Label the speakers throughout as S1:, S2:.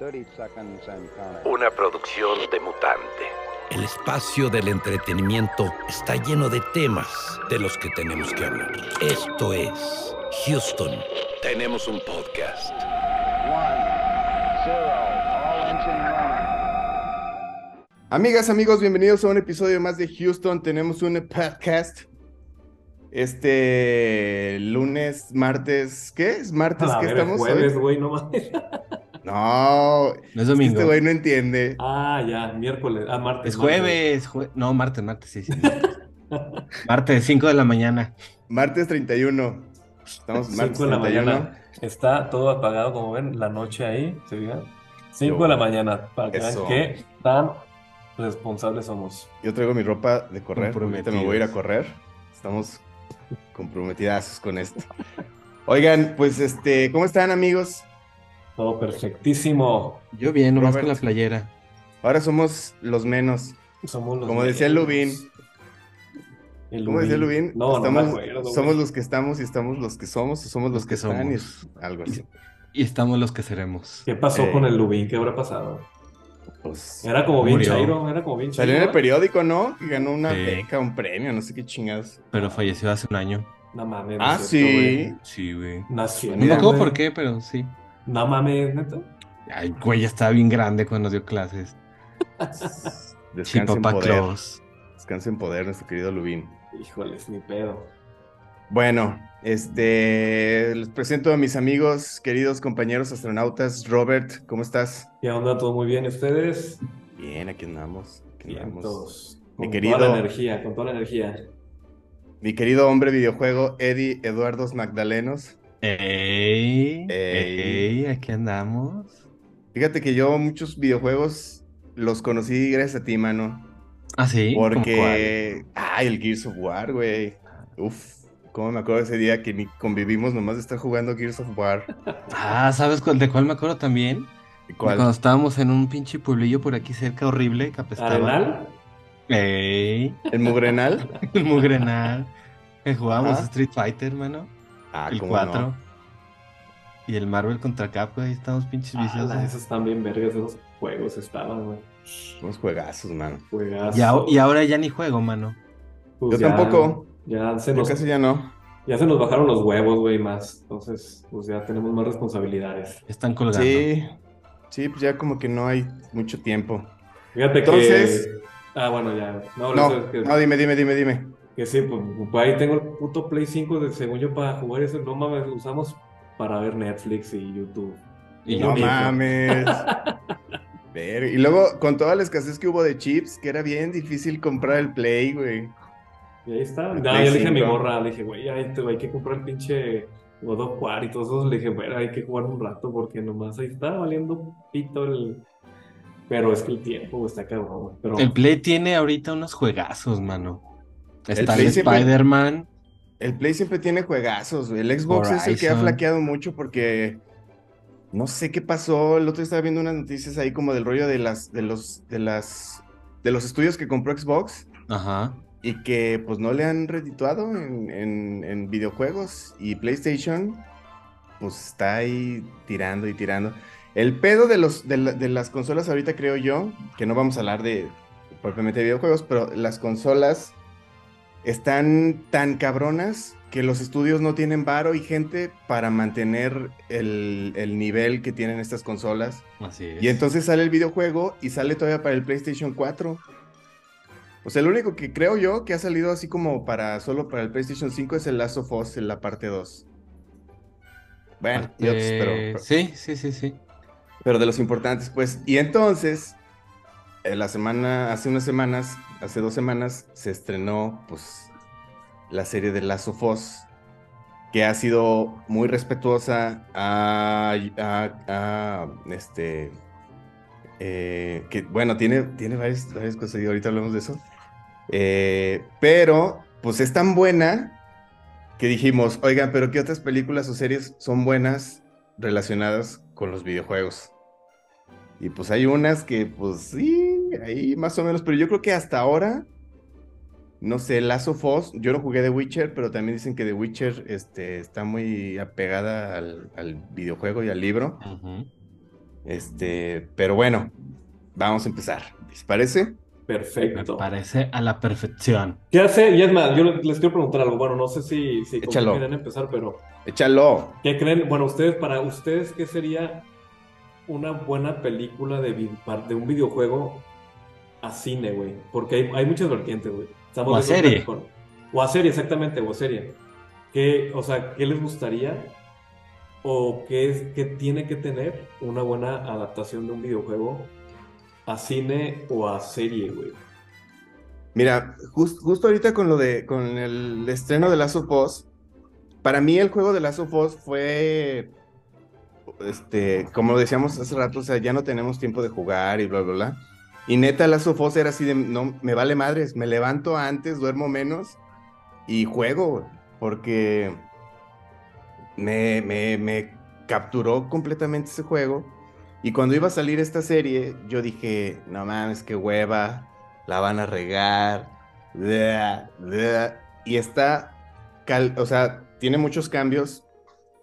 S1: Una producción de mutante.
S2: El espacio del entretenimiento está lleno de temas de los que tenemos que hablar. Esto es Houston. Tenemos un podcast.
S3: Amigas, amigos, bienvenidos a un episodio más de Houston. Tenemos un podcast. Este lunes, martes, ¿qué es? ¿Martes qué
S4: ver,
S3: estamos
S4: jueves, güey, no mames.
S3: No,
S5: No es
S3: es que
S5: domingo.
S3: este güey no entiende.
S4: Ah, ya, miércoles. Ah, martes.
S5: Es
S4: martes.
S5: jueves, jue- no, martes, martes, sí, sí. martes, 5 de la mañana.
S3: Martes 31. Estamos martes
S4: 5 de la
S3: 31.
S4: mañana. Está todo apagado, como ven, la noche ahí, ¿se fijan? 5 de la mañana, para que
S3: Eso.
S4: vean qué tan responsables somos.
S3: Yo traigo mi ropa de correr. Ahorita me voy a ir a correr. Estamos comprometidazos con esto. Oigan, pues este, ¿cómo están amigos?
S4: Todo perfectísimo.
S5: Yo bien, nomás
S3: Robert.
S5: con la playera.
S3: Ahora somos los menos.
S4: Somos los
S3: Como decía el
S4: menos.
S3: Lubin.
S4: El
S3: ¿Cómo decía Lubin?
S4: No,
S3: estamos,
S4: acuerdo,
S3: somos los que estamos y estamos los que somos, o somos los,
S5: Los
S3: que,
S5: que
S3: están y
S5: somos.
S3: algo así.
S5: Y estamos los que seremos.
S4: ¿Qué pasó
S3: Eh.
S4: con el Lubin? ¿Qué habrá pasado?
S3: Pues,
S4: Era como bien
S5: Murió.
S4: chairo, era como bien
S3: salió en el
S4: chairo.
S3: periódico, ¿no? Que ganó una
S5: Sí.
S3: beca, un premio, no sé qué chingados.
S5: Pero falleció hace un año.
S4: No mames, no
S3: Ah,
S4: cierto,
S3: sí.
S5: Sí, güey.
S4: Nació.
S5: No me acuerdo por qué, pero sí.
S4: No mames, neta.
S5: Ay, güey, ya estaba bien grande cuando dio clases. Sí,
S3: Descansa en
S5: papá
S3: poder.
S5: Claus.
S3: Descansa en poder, nuestro querido Lubín.
S4: Híjoles, ni pedo.
S3: Bueno, este, les presento a mis amigos, queridos compañeros astronautas. Robert, ¿cómo estás?
S4: ¿Qué onda? ¿Todo muy bien? ¿Y ustedes?
S3: Bien, aquí andamos. Aquí
S4: Bien,
S3: andamos.
S4: todos.
S3: Mi
S4: Con
S3: querido-
S4: toda la energía, con toda la energía.
S3: Mi querido hombre videojuego, Eddie Eduardos Magdalenos.
S5: Ey,
S3: Ey.
S5: ey, aquí andamos.
S3: Fíjate que yo muchos videojuegos los conocí gracias a ti, mano.
S5: Ah, sí. ¿Cómo
S3: Porque. Ay, el Gears of War, güey. Uf, cómo me acuerdo ese día que ni convivimos nomás de estar jugando Gears of War.
S5: Ah, ¿sabes cuál, de cuál me acuerdo también?
S3: ¿Cuál?
S5: Cuando estábamos en un pinche pueblillo por aquí cerca, horrible, que apestaba.
S4: ¿Arenal?
S5: Ey,
S3: ¿El Mugrenal?
S5: el mugrenal. Que jugábamos. Street Fighter, mano.
S3: Ah,
S5: el
S3: cómo
S5: 4.
S3: no.
S5: Y el Marvel contra Capcom, ahí estamos pinches viciosos.
S4: Ah, esos también vergas, esos juegos estaban, güey.
S3: Unos juegazos, mano.
S4: Juegazos.
S5: y, y ahora ya ni juego, mano.
S4: Pues
S3: Yo
S4: ya-
S3: tampoco.
S4: Ya se,
S3: Yo
S4: nos,
S3: casi ya no.
S4: ya se nos bajaron los huevos, güey, más. Entonces, pues ya tenemos más responsabilidades.
S5: Están colgando.
S3: Sí, sí, pues ya como que no hay mucho tiempo.
S4: Fíjate
S3: Entonces-
S4: que... Ah, bueno, ya. No,
S3: No,
S4: eso es que,
S3: no, dime, dime, dime, dime.
S4: Que sí, pues, pues, ahí tengo el puto Play 5, de, según yo, para jugar eso. No mames, lo usamos para ver Netflix y YouTube.
S5: Y
S3: No
S5: yo,
S3: mames. Ver, Y luego, con toda la escasez que hubo de chips, que era bien difícil comprar el Play, güey.
S4: Y ahí está. No, yo le dije a mi
S3: 5.
S4: morra, le dije, güey, ahí te- hay que comprar el pinche God of War y todos esos. Le dije, bueno, hay que jugar un rato porque nomás ahí está valiendo pito el. Pero es que el tiempo está cabrón, güey. Pero
S5: El Play tiene ahorita unos juegazos, mano. Está el
S3: siempre-
S5: Spider-Man.
S3: El Play siempre tiene juegazos, güey. El Xbox es el que ha flaqueado mucho porque no sé qué pasó. El otro día estaba viendo unas noticias ahí como del rollo de las, de los, de las, de los estudios que compró Xbox
S5: Ajá.
S3: y que pues no le han redituado en, en- en videojuegos y PlayStation pues está ahí tirando y tirando. El pedo de los de, la- de las consolas ahorita creo yo, que no vamos a hablar de propiamente de videojuegos, pero las consolas están tan cabronas que los estudios no tienen varo y gente para mantener el, el nivel que tienen estas consolas.
S5: Así es.
S3: Y entonces sale el videojuego y sale todavía para el PlayStation 4. O sea, el único que creo yo que ha salido así como para solo para el PlayStation 5 es el Last of Us en la parte 2. Bueno, y otros, pero,
S5: Eh,
S3: pero,
S5: Sí, sí, sí, sí.
S3: pero de los importantes, pues. Y entonces, en la semana, hace unas semanas, hace dos semanas, se estrenó, pues, la serie de Last of que ha sido muy respetuosa a, a- a, este, eh, que, bueno, tiene, tiene varias, varias cosas y ahorita hablamos de eso. Eh, pero, pues es tan buena que dijimos, oigan, pero ¿qué otras películas o series son buenas relacionadas con los videojuegos? Y pues hay unas que, pues sí, ahí más o menos, pero yo creo que hasta ahora, no sé, Last of Us, yo no jugué The Witcher, pero también dicen que The Witcher este, está muy apegada al, al videojuego y al libro. Este, pero bueno, vamos a empezar. ¿Les parece?
S5: Me
S4: Perfecto.
S5: parece a la perfección.
S4: ¿Qué hace? Y es más, yo les quiero preguntar algo. Bueno, no sé si, si
S3: Échalo.
S4: quieren empezar, pero
S3: Échalo.
S4: ¿qué creen? Bueno, ustedes, para ustedes, ¿qué sería una buena película de, de un videojuego a cine, güey? Porque hay, hay muchas vertientes, güey. Estamos
S5: O a serie.
S4: con- O a serie, exactamente, o a serie. ¿Qué, o sea, ¿qué les gustaría? ¿O qué, es, qué tiene que tener una buena adaptación de un videojuego a cine o a serie, güey?
S3: Mira, jus- justo ahorita con lo de con el estreno de Last of Us, para mí el juego de Last of Us fue este, como decíamos hace rato, o sea, ya no tenemos tiempo de jugar y bla bla bla. Y neta of Us era así de no me vale madres, me levanto antes, duermo menos y juego, porque me, me, me capturó completamente ese juego. Y cuando iba a salir esta serie, yo dije, no mames, qué hueva, la van a regar. bleh, bleh". Y está, o sea, tiene muchos cambios,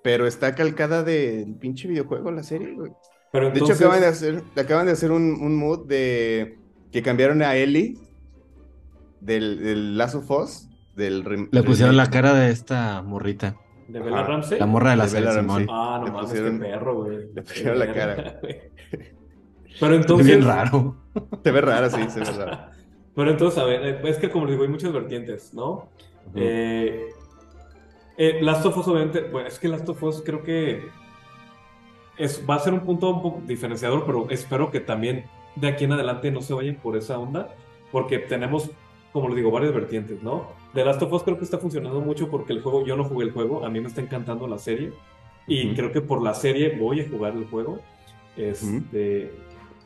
S3: pero está calcada del pinche videojuego la serie, güey.
S4: Pero
S3: De hecho, acaban de hacer, acaban de hacer un, un mood de que cambiaron a Ellie del, del Last of Us, del rem-
S5: Le pusieron la cara de esta morrita.
S4: ¿de Bella
S3: Ajá.
S4: Ramsey?
S5: La morra de la
S3: Bella
S5: serie
S3: Ramsey.
S5: Simón.
S4: Ah, no
S3: Le
S4: mames,
S3: pusieron-
S4: qué perro, güey.
S3: le pusieron la cara.
S4: Pero
S5: Entonces,
S4: entonces.
S5: bien raro.
S3: Se ve rara, sí, se ve rara.
S4: Pero entonces, a ver, eh, es que como les digo, hay muchas vertientes, ¿no? Eh, eh, Last of Us, obviamente, pues es que Last of Us creo que es, va a ser un punto un poco diferenciador, pero espero que también de aquí en adelante no se vayan por esa onda, porque tenemos, como les digo, varias vertientes, ¿no? De Last of Us creo que está funcionando mucho porque el juego, yo no jugué el juego, a mí me está encantando la serie, y creo que por la serie voy a jugar el juego. Este,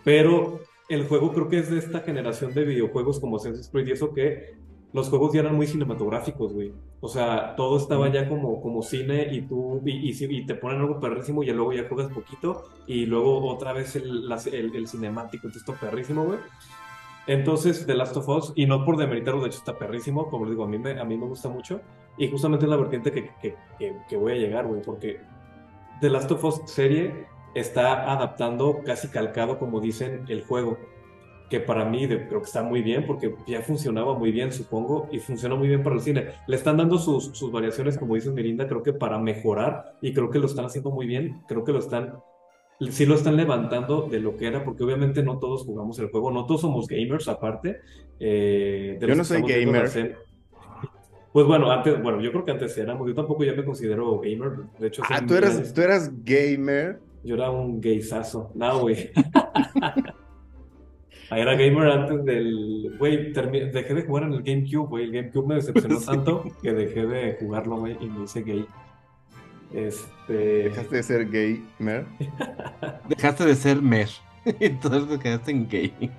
S4: Pero el juego creo que es de esta generación de videojuegos como Assassin's Creed y eso que los juegos ya eran muy cinematográficos, güey. O sea, todo estaba ya como, como cine y tú y, y, y te ponen algo perrísimo y luego ya juegas poquito y luego otra vez el, la- el, el cinemático, entonces está perrísimo, güey. Entonces, The Last of Us, y no por demeritarlo, de hecho está perrísimo, como les digo, a mí me, a mí me gusta mucho y justamente es la vertiente que, que, que, que voy a llegar, güey, porque The Last of Us serie está adaptando casi calcado, como dicen, el juego. Que para mí de- creo que está muy bien porque ya funcionaba muy bien, supongo, y funciona muy bien para el cine. Le están dando sus, sus variaciones, como dices Mirinda, creo que para mejorar, y creo que lo están haciendo muy bien. Creo que lo están, sí lo están levantando de lo que era, porque obviamente no todos jugamos el juego, no todos somos gamers aparte. eh, de
S3: Yo no soy gamer.
S4: Pues bueno, antes, bueno, yo creo que antes éramos, yo tampoco ya me considero gamer, de hecho,
S3: Ah, tú eras,
S4: años-
S3: tú eras gamer.
S4: yo era un gaysazo. No, güey. Era gamer antes del. Güey, dejé de jugar en el GameCube, güey. El GameCube me decepcionó
S3: Sí.
S4: tanto que dejé de jugarlo, güey, y me hice gay. Este.
S3: Dejaste de ser gamer.
S5: Dejaste de ser mer. Entonces te quedaste en gay.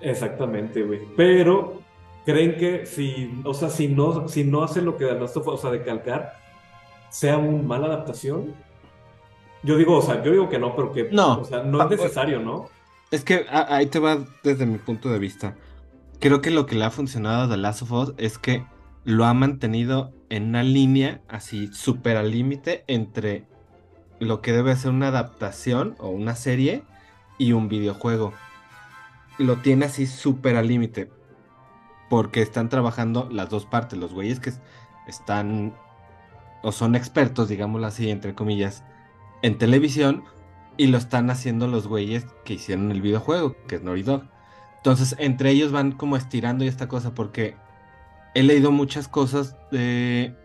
S4: Exactamente, güey. Pero, ¿creen que si. O sea, si no, si no hacen lo que The Last of Us, o sea, de calcar, sea una mala adaptación? Yo digo, o sea, yo digo que no, pero que.
S5: No.
S4: O sea, no es necesario, ¿no?
S5: Es que a- ahí te va desde mi punto de vista. Creo que lo que le ha funcionado a The Last of Us es que lo ha mantenido en una línea así súper al límite entre lo que debe ser una adaptación o una serie y un videojuego. Lo tiene así súper al límite. Porque están trabajando las dos partes. Los güeyes que es- están o son expertos, digámoslo así, entre comillas, en televisión y lo están haciendo los güeyes que hicieron el videojuego, que es Naughty Dog. Entonces, entre ellos van como estirando y esta cosa, porque he leído muchas cosas de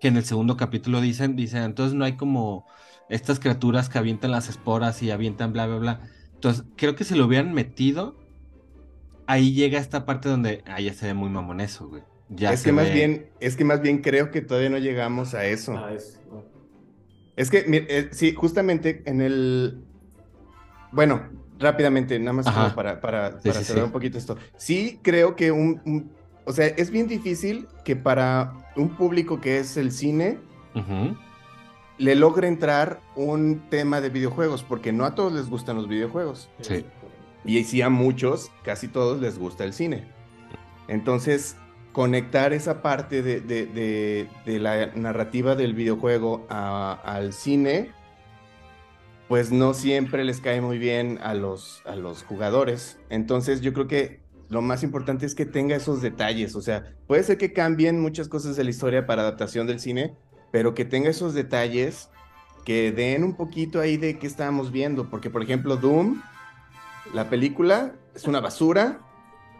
S5: que en el segundo capítulo dicen, dicen, entonces no hay como estas criaturas que avientan las esporas y avientan bla, bla, bla. Entonces, creo que si lo hubieran metido, ahí llega esta parte donde, ah, ya se ve muy mamoneso, güey. Ya
S3: es que más
S5: ve-
S3: bien, es que más bien creo que todavía no llegamos a eso.
S4: Ah, es.
S3: Es que, eh, sí, justamente en el. Bueno, rápidamente, nada más como para, para,
S5: Sí,
S3: para
S5: sí,
S3: cerrar
S5: sí.
S3: un poquito esto. Sí, creo que un, un- O sea, es bien difícil que para un público que es el cine le logre entrar un tema de videojuegos, porque no a todos les gustan los videojuegos.
S5: Sí.
S3: Y sí a muchos, casi todos les gusta el cine. Entonces, conectar esa parte de, de- la narrativa del videojuego a- al cine pues no siempre les cae muy bien a los, a los jugadores. Entonces yo creo que lo más importante es que tenga esos detalles. O sea, puede ser que cambien muchas cosas de la historia para adaptación del cine, pero que tenga esos detalles que den un poquito ahí de qué estábamos viendo. Porque, por ejemplo, Doom, la película, es una basura,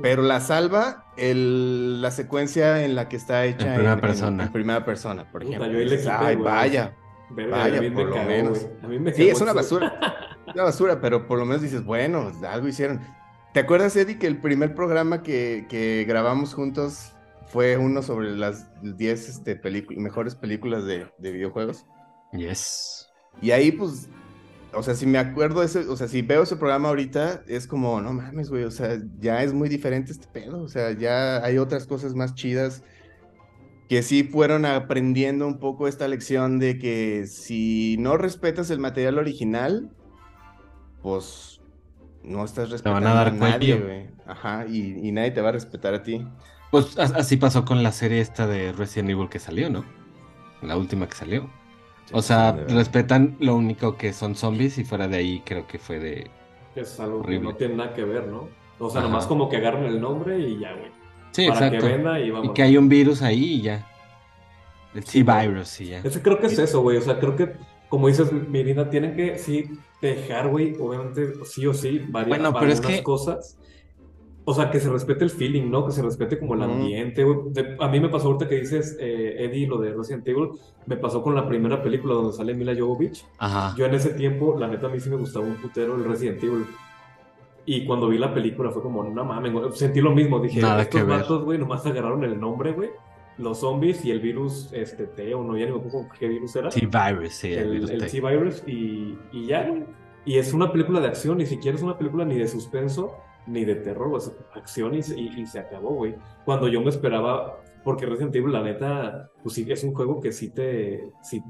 S3: pero la salva el, la secuencia en la que está hecha
S5: en primera persona.
S3: En, primera persona, por ejemplo.
S4: Puta,
S3: Ay, vaya. vaya, por lo menos. sí, es una basura. una basura, pero por lo menos dices, bueno, algo hicieron. ¿Te acuerdas, Eddie, que el primer programa que, que grabamos juntos fue uno sobre las 10 este, mejores películas de, de videojuegos?
S5: Yes.
S3: Y ahí, pues, o sea, si me acuerdo de ese, o sea, si veo ese programa ahorita, es como, no mames, güey, o sea, ya es muy diferente este pedo, o sea, ya hay otras cosas más chidas que sí fueron aprendiendo un poco esta lección de que si no respetas el material original, pues no estás respetando a, nadie, güey. Ajá, y, y, nadie te va a respetar a ti.
S5: Pues así pasó con la serie esta de Resident Evil que salió, ¿no? La última que salió o sea, respetan lo único que son zombies y fuera de ahí creo que fue de...
S4: Es algo que no tiene nada que ver, ¿no? O sea, nomás como que agarren el nombre y ya, güey.
S5: Sí, para exacto. que venda y vamos. Y que hay un virus ahí y ya. El T-Virus y ya.
S4: Ese creo que es eso, güey. O sea, creo que, como dices, Mirina, tienen que sí dejar, güey, obviamente, sí o sí, varias, bueno, pero es que... cosas o sea, que se respete el feeling, ¿no? Que se respete como el ambiente, güey. A mí me pasó ahorita que dices, eh, Eddie, lo de Resident Evil, me pasó con la primera película donde sale Mila Jovovich. Ajá. Yo en ese tiempo, la neta, a mí sí me gustaba un putero el Resident Evil. Y cuando vi la película fue como, no mames, sentí lo mismo. Dije, estos vatos, güey, nomás agarraron el nombre, güey. Los zombies y el virus, este, T, o no, ya ni me acuerdo qué virus era.
S5: T-Virus, sí.
S4: El, T-Virus y, y ya, güey. Y es una película de acción, ni siquiera es una película ni de suspenso ni de terror, o acción y, y, se acabó, güey. Cuando yo me esperaba, porque Resident Evil, la neta, pues sí, es un juego que sí te, sí,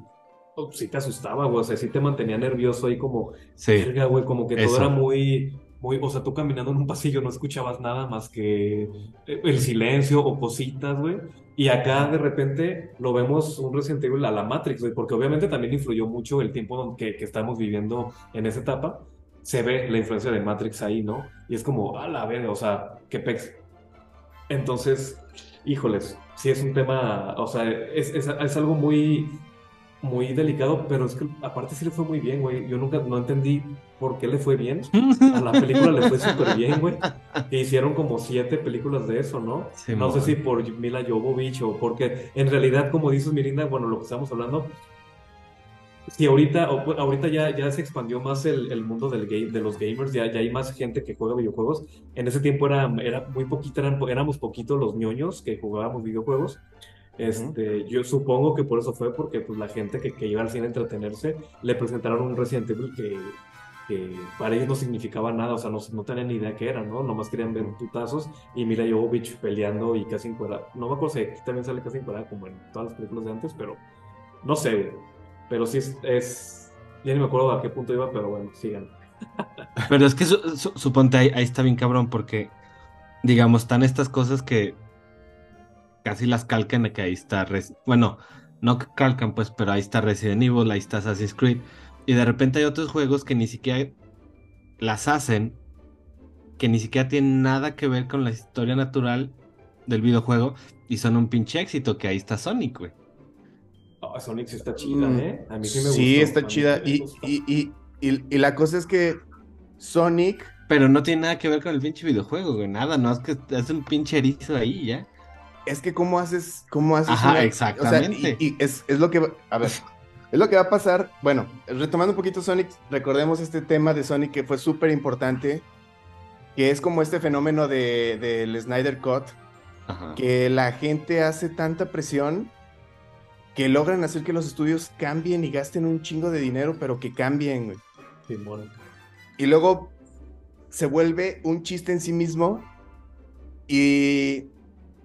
S4: sí te asustaba, güey, o sea, sí te mantenía nervioso ahí como, sí, güey, como que todo era muy, muy, o sea, tú caminando en un pasillo no escuchabas nada más que el silencio o cositas, güey. Y acá de repente lo vemos un Resident Evil a la Matrix, güey, porque obviamente también influyó mucho el tiempo que, que estamos viviendo en esa etapa se ve la influencia de Matrix ahí, ¿no? Y es como, a la vez, o sea, qué pex. Entonces, híjoles, sí es un tema, o sea, es, es, es, algo muy, muy delicado, pero es que aparte sí le fue muy bien, güey. Yo nunca, no entendí por qué le fue bien. A la película le fue súper bien, güey. Que hicieron como siete películas de eso, ¿no? no sé si por Mila Jovovich o porque en realidad, como dices, Mirinda, bueno, lo que estamos hablando, Sí, ahorita, ahorita ya, ya se expandió más el, el mundo del game, de los gamers, ya, ya hay más gente que juega videojuegos. En ese tiempo era, era muy poquito, eran, éramos poquitos los ñoños que jugábamos videojuegos. Este, Yo supongo que por eso fue porque pues, la gente que, que iba al cine a entretenerse le presentaron un Resident Evil que, que para ellos no significaba nada, o sea, no, no tenían ni idea qué era, ¿no? Nomás querían ver putazos y Mila Jovovich peleando y casi encuadrada. No me acuerdo si aquí también sale casi encuadrada como en todas las películas de antes, pero no sé, pero sí es, Ya ni me acuerdo a qué punto iba, pero bueno, sigan.
S5: Pero es que suponte ahí, está bien cabrón, porque, digamos, están estas cosas que casi las calcan que ahí está. Bueno, no calcan, pues, pero ahí está Resident Evil, ahí está Assassin's Creed. Y de repente hay otros juegos que ni siquiera las hacen, que ni siquiera tienen nada que ver con la historia natural del videojuego y son un pinche éxito, que ahí está Sonic, güey.
S4: Sonic sí está chida, mm, ¿eh? A mí sí me
S3: gusta. Sí, está chida. Y, y, y, la cosa es que Sonic.
S5: Pero no tiene nada que ver con el pinche videojuego, güey. Nada, no es que es un pinche erizo ahí, ya.
S3: Es que cómo haces, cómo haces
S5: Ajá, exactamente.
S3: y, es, es, lo que, a ver, es lo que va a pasar. Bueno, retomando un poquito Sonic, recordemos este tema de Sonic que fue súper importante, que es como este fenómeno del de, Snyder Cut, que la gente hace tanta presión que logran hacer que los estudios cambien y gasten un chingo de dinero, pero que cambien, güey. Y luego se vuelve un chiste en sí mismo y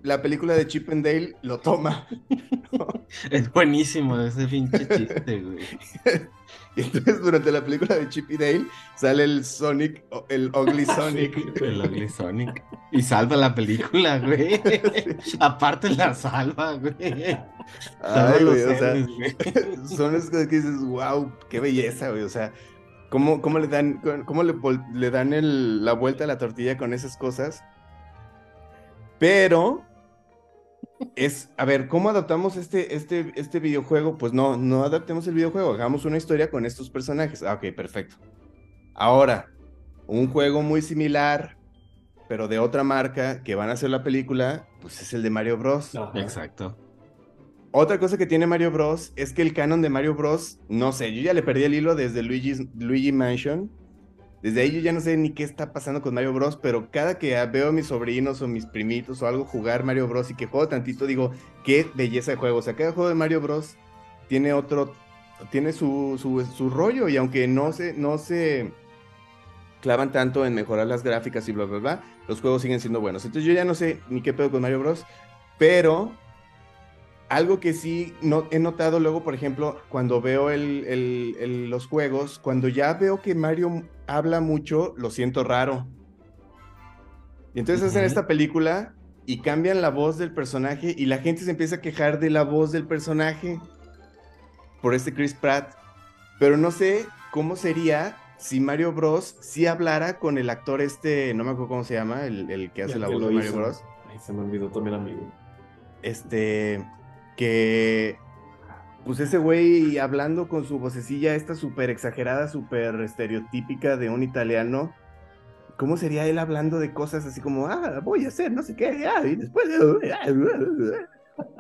S3: la película de Chip and Dale lo toma.
S5: Es buenísimo ese pinche chiste, güey.
S3: Y entonces durante la película de Chip y Dale sale el Sonic, el Ugly Sonic.
S5: el Ugly Sonic. Y salva la película, güey. Aparte la salva, güey.
S3: Ay, güey, o sea, son las cosas que dices, wow, qué belleza, güey. O sea, ¿Cómo, cómo le dan, cómo le, le dan el, la vuelta a la tortilla con esas cosas? Pero es, a ver, ¿cómo adaptamos este, este, este videojuego? Pues no, no adaptemos el videojuego, hagamos una historia con estos personajes. Ah, ok, perfecto. Ahora, un juego muy similar, pero de otra marca que van a hacer la película, pues es el de Mario Bros.
S5: Exacto.
S3: Otra cosa que tiene Mario Bros. es que el canon de Mario Bros. No sé, yo ya le perdí el hilo desde Luigi's, Luigi Mansion. Desde ahí yo ya no sé ni qué está pasando con Mario Bros. Pero cada que veo a mis sobrinos o mis primitos o algo jugar Mario Bros. y que juego tantito, digo, qué belleza de juego. O sea, cada juego de Mario Bros. tiene otro, tiene su, su, rollo. Y aunque no se, no se clavan tanto en mejorar las gráficas y bla, bla, bla, los juegos siguen siendo buenos. Entonces yo ya no sé ni qué pedo con Mario Bros. Pero algo que sí no, he notado luego, por ejemplo, cuando veo los juegos, cuando ya veo que Mario habla mucho, lo siento raro. Y entonces hacen esta película y cambian la voz del personaje y la gente se empieza a quejar de la voz del personaje por este Chris Pratt. Pero no sé cómo sería si Mario Bros. si hablara con el actor este, no me acuerdo cómo se llama, el, que hace la voz de Mario Bros.
S4: Ay, se me olvidó también, amigo.
S3: Este, que pues ese güey hablando con su vocecilla esta súper exagerada, súper estereotípica de un italiano, ¿cómo sería él hablando de cosas así como, ah, voy a hacer no sé qué, ah, y después...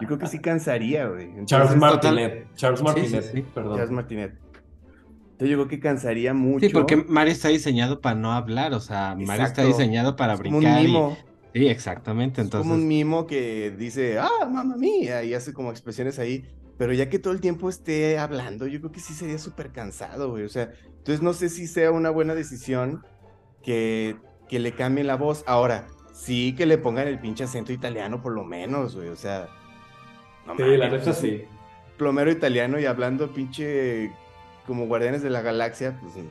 S3: Yo creo que sí cansaría, güey.
S4: Charles Martinet. Charles Martinet, perdón.
S3: Charles Martinet. Entonces yo creo que cansaría mucho.
S5: Sí, porque Mario está diseñado para no hablar, o sea, Mario está diseñado para brincar. Como un Sí, exactamente. Entonces...
S3: como un mimo que dice, ah, mamá mía, y hace como expresiones ahí. Pero ya que todo el tiempo esté hablando, yo creo que sí sería súper cansado, güey. O sea, entonces no sé si sea una buena decisión que, que le cambien la voz. Ahora, sí que le pongan el pinche acento italiano, por lo menos, güey. O sea.
S4: sí, la neta sí.
S3: Plomero italiano y hablando pinche como Guardianes de la Galaxia, pues sí.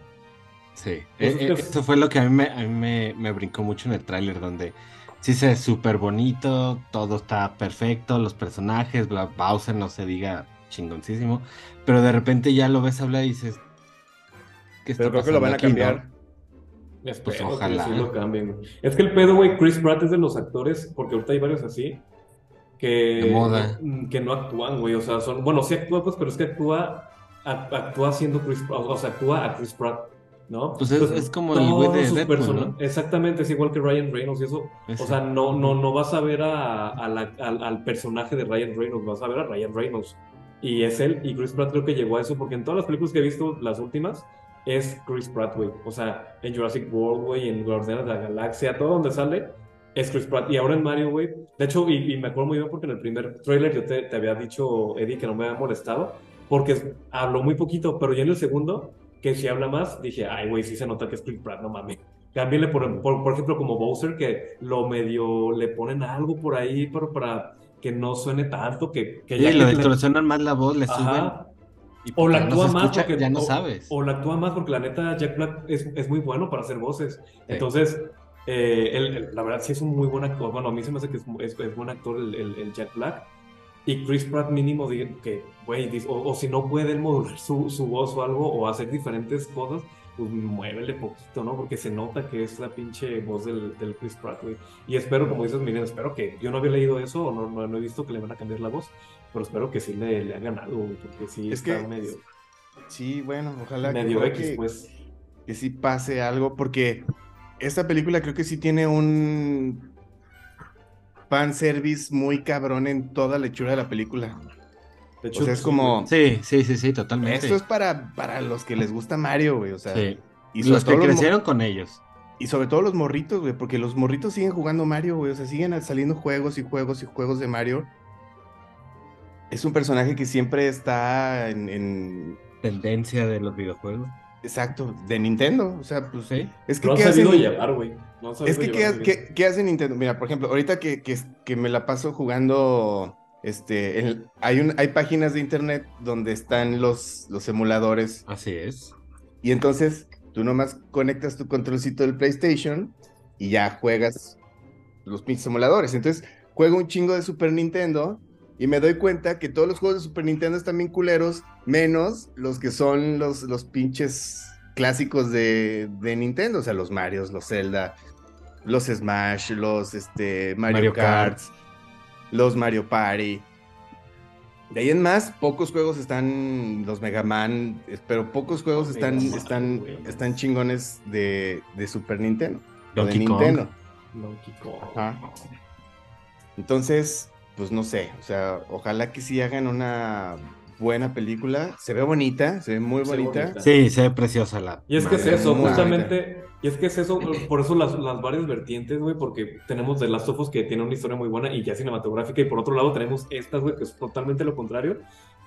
S5: Sí, pues eh, eh, esto fue lo que a mí me, a mí me, me brincó mucho en el tráiler, donde sí se ve súper bonito, todo está perfecto, los personajes, Bowser no se diga chingoncísimo, pero de repente ya lo ves hablar y dices,
S3: ¿qué está pero creo que lo van a cambiar.
S4: Pues ojalá. Que lo cambien. Es que el pedo, güey, Chris Pratt es de los actores, porque ahorita hay varios así, que,
S5: moda.
S4: que no actúan, güey, o sea, son, bueno, sí actúa, pues, pero es que actúa, actúa siendo Chris Pratt, o sea, actúa a Chris Pratt. ¿No?
S5: Pues es, como el güey de Deadpool,
S4: Exactamente, es igual que Ryan Reynolds y eso. O sea, no, no, no vas a ver a, al, personaje de Ryan Reynolds, vas a ver a Ryan Reynolds. Y es él, y Chris Pratt creo que llegó a eso, porque en todas las películas que he visto, las últimas, es Chris Pratt, güey. O sea, en Jurassic World, güey, en Guardianes de la Galaxia, todo donde sale, es Chris Pratt. Y ahora en Mario, güey. De hecho, y, me acuerdo muy bien porque en el primer trailer yo te, te había dicho, Eddie, que no me había molestado, porque habló muy poquito, pero ya en el segundo que si habla más, dije, ay, güey, sí se nota que es Chris Pratt, no mames. Cámbiale, por, por, ejemplo, como Bowser, que lo medio le ponen algo por ahí para, para que no suene tanto, que, que
S5: ya... Sí, lo distorsionan más la voz, le suben.
S4: O la actúa más porque
S5: ya no sabes.
S4: O, la actúa más porque la neta Jack Black es, es muy bueno para hacer voces. Entonces, eh, la verdad sí es un muy buen actor. Bueno, a mí se me hace que es, es, es buen actor el, el Jack Black. Y Chris Pratt mínimo que, güey, o, si no puede modular su, su, voz o algo, o hacer diferentes cosas, pues muévele poquito, ¿no? Porque se nota que es la pinche voz del, del Chris Pratt, güey. Y espero, como dices, miren, espero que, yo no había leído eso, o no, no, he visto que le van a cambiar la voz, pero espero que sí le, le hagan algo, porque sí es está que, medio...
S3: Sí, bueno, ojalá
S4: medio X, pues.
S3: que sí pase algo, porque esta película creo que sí tiene un service muy cabrón en toda la hechura de la película. De hecho, es como.
S5: Sí, sí, sí, sí, totalmente.
S3: Esto es para, para los que les gusta Mario, güey. O sea.
S5: Y los que crecieron con ellos.
S3: Y sobre todo los morritos, güey, porque los morritos siguen jugando Mario, güey. O sea, siguen saliendo juegos y juegos y juegos de Mario. Es un personaje que siempre está en...
S5: tendencia de los videojuegos.
S3: Exacto, de Nintendo. O sea, pues.
S5: ¿Sí?
S3: Es que.
S4: No
S3: ¿qué
S4: sabido llevar, güey.
S3: es que, ¿qué, hace Nintendo? Mira, por ejemplo, ahorita que, que, me la paso jugando. Este, hay, un, hay páginas de internet donde están los, los emuladores.
S5: Así es.
S3: Y entonces tú nomás conectas tu controlcito del PlayStation y ya juegas los pinches emuladores. Entonces juego un chingo de Super Nintendo y me doy cuenta que todos los juegos de Super Nintendo están bien culeros, menos los que son los, los pinches clásicos de, de Nintendo, o sea, los Marios, los Zelda, los Smash, los este, Mario,
S5: Mario
S3: Kart,
S5: Kart.
S3: los Mario Party. De ahí en más, pocos juegos están, los Mega Man, pero pocos juegos están,
S4: Man,
S3: están,
S4: güey.
S3: están chingones de, de Super Nintendo. o de
S5: Kong.
S3: Nintendo.
S4: Donkey Kong.
S3: Ajá. Entonces, pues no sé, o sea, ojalá que sí hagan una buena película. Se ve bonita, se ve muy
S4: Se
S3: bonita.
S4: bonita.
S5: Sí, se ve preciosa la.
S4: Y es que es eso, justamente, y es que es eso, por eso las, las varias vertientes, güey, porque tenemos The Last of Us que tiene una historia muy buena y ya cinematográfica, y por otro lado tenemos estas, güey, que es totalmente lo contrario,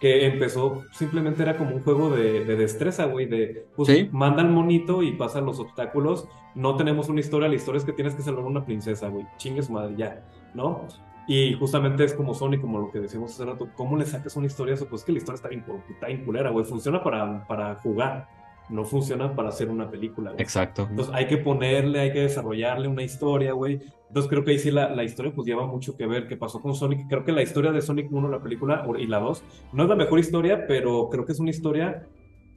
S4: que empezó, simplemente era como un juego de, de destreza, güey, de, pues,
S5: Sí.
S4: manda al monito y pasan los obstáculos, no tenemos una historia, la historia es que tienes que salvar a una princesa, güey, chingue su madre, ya, ¿no? Y justamente es como Sony, como lo que decíamos hace rato, ¿cómo le sacas una historia a eso? Pues que la historia está bien, está bien culera, güey, funciona para, para jugar, no funciona para hacer una película, güey.
S5: Exacto.
S4: Entonces hay que ponerle, hay que desarrollarle una historia, güey. Entonces creo que ahí sí la, la historia pues lleva mucho que ver. ¿Qué pasó con Sonic? Creo que la historia de Sonic 1, la película, y la 2, no es la mejor historia, pero creo que es una historia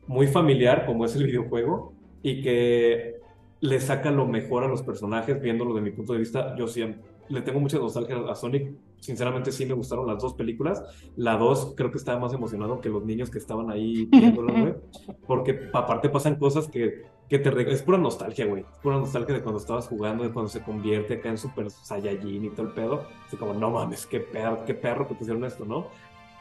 S4: muy familiar, como es el videojuego, y que le saca lo mejor a los personajes, viéndolo de mi punto de vista. Yo sí le tengo mucha nostalgia a Sonic. Sinceramente sí me gustaron las dos películas. La 2 creo que estaba más emocionado que los niños que estaban ahí viéndola, güey. Porque aparte pasan cosas que, que te... Es pura nostalgia, güey. Es pura nostalgia de cuando estabas jugando, de cuando se convierte acá en Super Saiyajin y todo el pedo. Así como, no mames, qué perro, qué perro que pusieron esto, ¿no?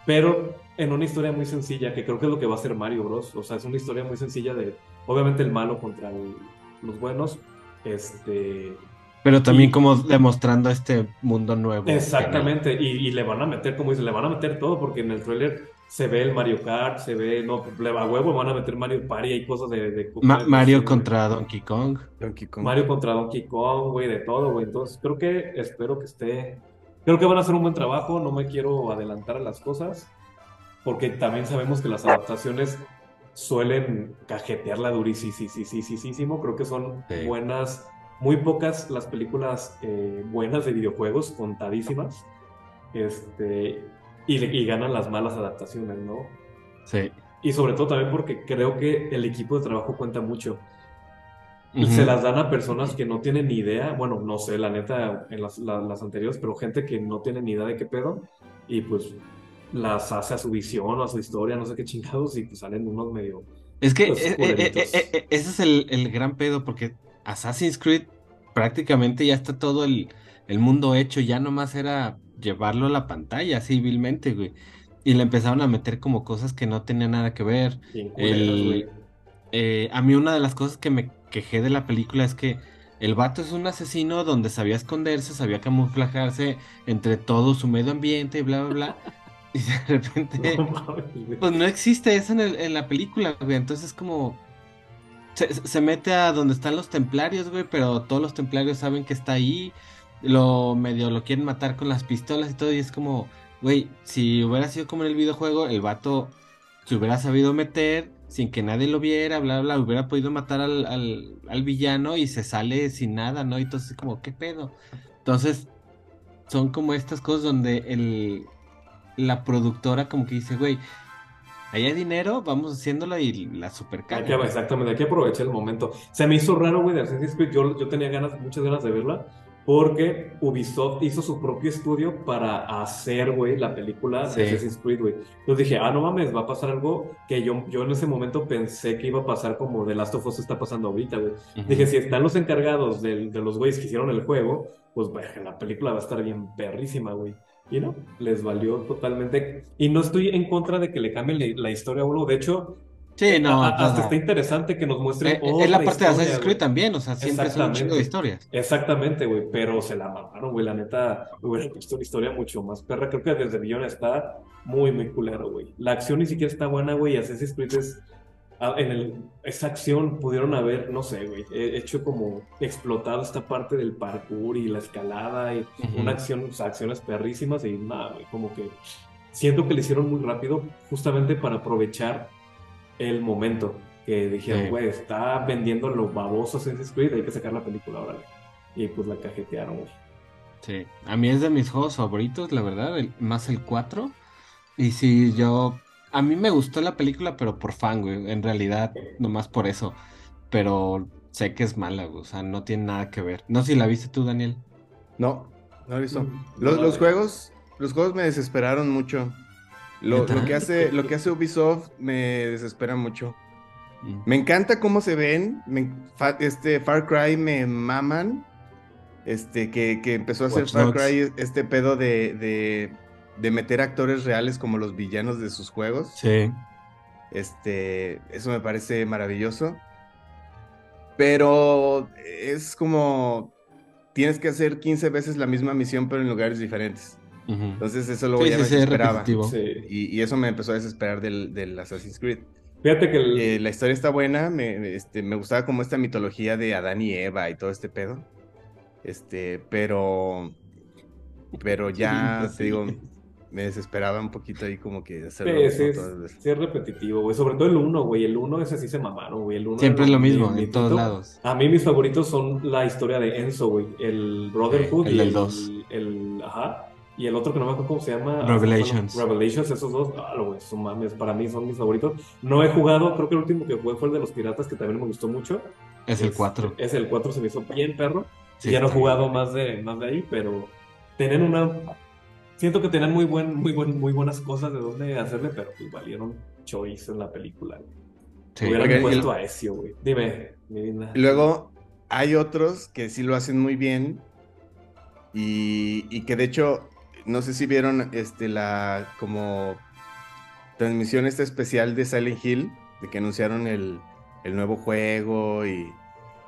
S4: Pero en una historia muy sencilla, que creo que es lo que va a hacer Mario Bros. O sea, es una historia muy sencilla de, obviamente, el malo contra el- los buenos. Este...
S5: Pero también
S4: Y-
S5: como demostrando este mundo nuevo.
S4: Exactamente, y, y le van a meter, como dice, le van a meter todo, porque en el tráiler se ve el Mario Kart, se ve, no, le va a huevo, van a meter Mario Party, hay cosas de... de-
S5: Ma-
S4: de-
S5: Mario
S4: de-
S5: contra Donkey Kong.
S3: Donkey Kong.
S4: Mario contra Donkey Kong, güey, de todo, güey. Entonces, creo que, espero que esté, creo que van a hacer un buen trabajo, no me quiero adelantar a las cosas, porque también sabemos que las adaptaciones suelen cajetearla durísimo, creo que son
S5: Sí.
S4: buenas, muy pocas las películas eh, buenas de videojuegos, contadísimas, este, y, y ganan las malas adaptaciones, ¿no?
S5: Sí.
S4: Y sobre todo también porque creo que el equipo de trabajo cuenta mucho.
S5: Ujú.
S4: Se las dan a personas que no tienen ni idea, bueno, no sé, la neta, en las, la- las anteriores, pero gente que no tiene ni idea de qué pedo, y pues las hace a su visión o a su historia, no sé qué chingados, y pues salen unos medio...
S5: Es que
S4: Los
S5: eh, eh, eh, ese es el, el gran pedo, porque Assassin's Creed prácticamente ya está todo el, el mundo hecho, ya nomás era llevarlo a la pantalla civilmente, güey. Y le empezaron a meter como cosas que no tenían nada que ver.
S4: bien
S5: El-. Eh, a mí una de las cosas que me quejé de la película es que el vato es un asesino donde sabía esconderse, sabía camuflajarse entre todo su medio ambiente y bla, bla, bla. Y de repente...
S4: No.
S5: Pues no existe eso en, el- en la película, güey. Entonces como... Se, mete a donde están los templarios, güey, pero todos los templarios saben que está ahí. Lo medio lo quieren matar con las pistolas y todo. Y es como, güey, si hubiera sido como en el videojuego, el vato se hubiera sabido meter sin que nadie lo viera, bla, bla, hubiera podido matar al, al, al villano y se sale sin nada, ¿no? Y entonces como, ¿qué pedo? Entonces, son como estas cosas donde el, la productora como que dice, güey, ahí hay dinero, vamos haciéndolo y la super
S4: Hay que- exactamente, hay que aprovechar el momento. Se me hizo raro, güey, de Assassin's Creed. Yo, yo tenía ganas, muchas ganas de verla, porque Ubisoft hizo su propio estudio para hacer, güey, la película
S5: Sí.
S4: de Assassin's Creed, güey. Entonces dije, ah, no mames, va a pasar algo que yo, yo en ese momento pensé que iba a pasar como The Last of Us está pasando ahorita, güey. Dije, si están los encargados del- de, los güeyes que hicieron el juego, pues verga, la película va a estar bien perrísima, güey. Y no, les valió totalmente. Y no estoy en contra de que le cambien la, historia a uno. De hecho,
S5: Sí, no,
S4: a- a- hasta
S5: no.
S4: está interesante que nos muestren
S5: Eh, eh, es la parte de Assassin's Creed
S4: güey.
S5: también, o sea, siempre son un chingo de
S4: Exactamente.
S5: historias.
S4: Exactamente, güey, pero se la mamaron, güey, la neta, hubiera puesto una historia mucho más perra, creo que desde Beyond está muy, muy culero, güey. La acción ni siquiera está buena, güey, Assassin's Creed es, en el, esa acción pudieron haber, no sé, güey, he- hecho como explotado esta parte del parkour y la escalada y una acción, o sea, acciones perrísimas y nada, güey, como que siento que lo hicieron muy rápido justamente para aprovechar el momento que dijeron,
S5: Sí.
S4: güey, está vendiendo lo baboso Assassin's Creed, hay que sacar la película, órale. Y pues la cajetearon, güey.
S5: Sí, a mí es de mis juegos favoritos, la verdad, el- más el 4. Y sí, yo, a mí me gustó la película, pero por fan, güey, en realidad, nomás por eso. pero sé que es mala, güey. O sea, no tiene nada que ver. No sé si la viste tú, Daniel.
S3: No, no lo he visto.
S4: Mm,
S3: Los,
S4: no,
S3: los
S4: güey.
S3: juegos, los juegos me desesperaron mucho. Lo, que hace, lo que hace Ubisoft me desespera mucho.
S5: Mm.
S3: Me encanta cómo se ven. me- fa- este Far Cry me maman. Este, que, que empezó a hacer
S5: Watch
S3: Far
S5: Dogs.
S3: Cry este pedo de, de, de meter actores reales como los villanos de sus juegos.
S5: Sí.
S3: Este, eso me parece maravilloso. Pero es como tienes que hacer 15 veces la misma misión, pero en lugares diferentes. Entonces, eso luego
S5: Sí,
S3: ya
S5: sí,
S3: me
S5: sí.
S3: Y, y eso me empezó a desesperar del, del Assassin's Creed.
S4: Fíjate que el,
S3: Eh, la historia está buena, me, este, me gustaba como esta mitología de Adán y Eva y todo este pedo. Este, pero. Pero ya,
S5: Sí,
S3: te digo. Me desesperaba un poquito ahí como que hacer
S4: Sí, sí, es,
S3: veces.
S4: sí es repetitivo, güey. Sobre todo el 1, güey. El 1 ese sí se mamaron, güey. El 1
S5: Siempre es lo mismo, en todos lados.
S4: A mí mis favoritos son la historia de Enzo, güey. El Brotherhood
S5: Sí, el
S4: y
S5: del
S4: el,
S5: dos.
S4: el- Ajá. Y el otro que no me acuerdo cómo se llama.
S5: Revelations.
S4: Revelations, esos dos. Ah, güey, son mames. Para mí son mis favoritos. No he jugado, creo que el último que jugué fue el de los piratas, que también me gustó mucho.
S5: Es el
S4: Este,
S5: 4.
S4: Es el 4, se me hizo bien perro.
S5: Sí,
S4: ya no he jugado más de, más de ahí, pero tienen una. Siento que tenían muy, buen, muy, buen, muy buenas cosas de dónde hacerle, pero pues valieron choice en la película.
S5: Sí.
S4: Hubieran puesto
S3: el-
S4: a Ezio, güey. Dime, mi vida.
S3: Y Luego hay otros que sí lo hacen muy bien y, y que de hecho, no sé si vieron este, la como transmisión esta especial de Silent Hill, de que anunciaron el, el nuevo juego y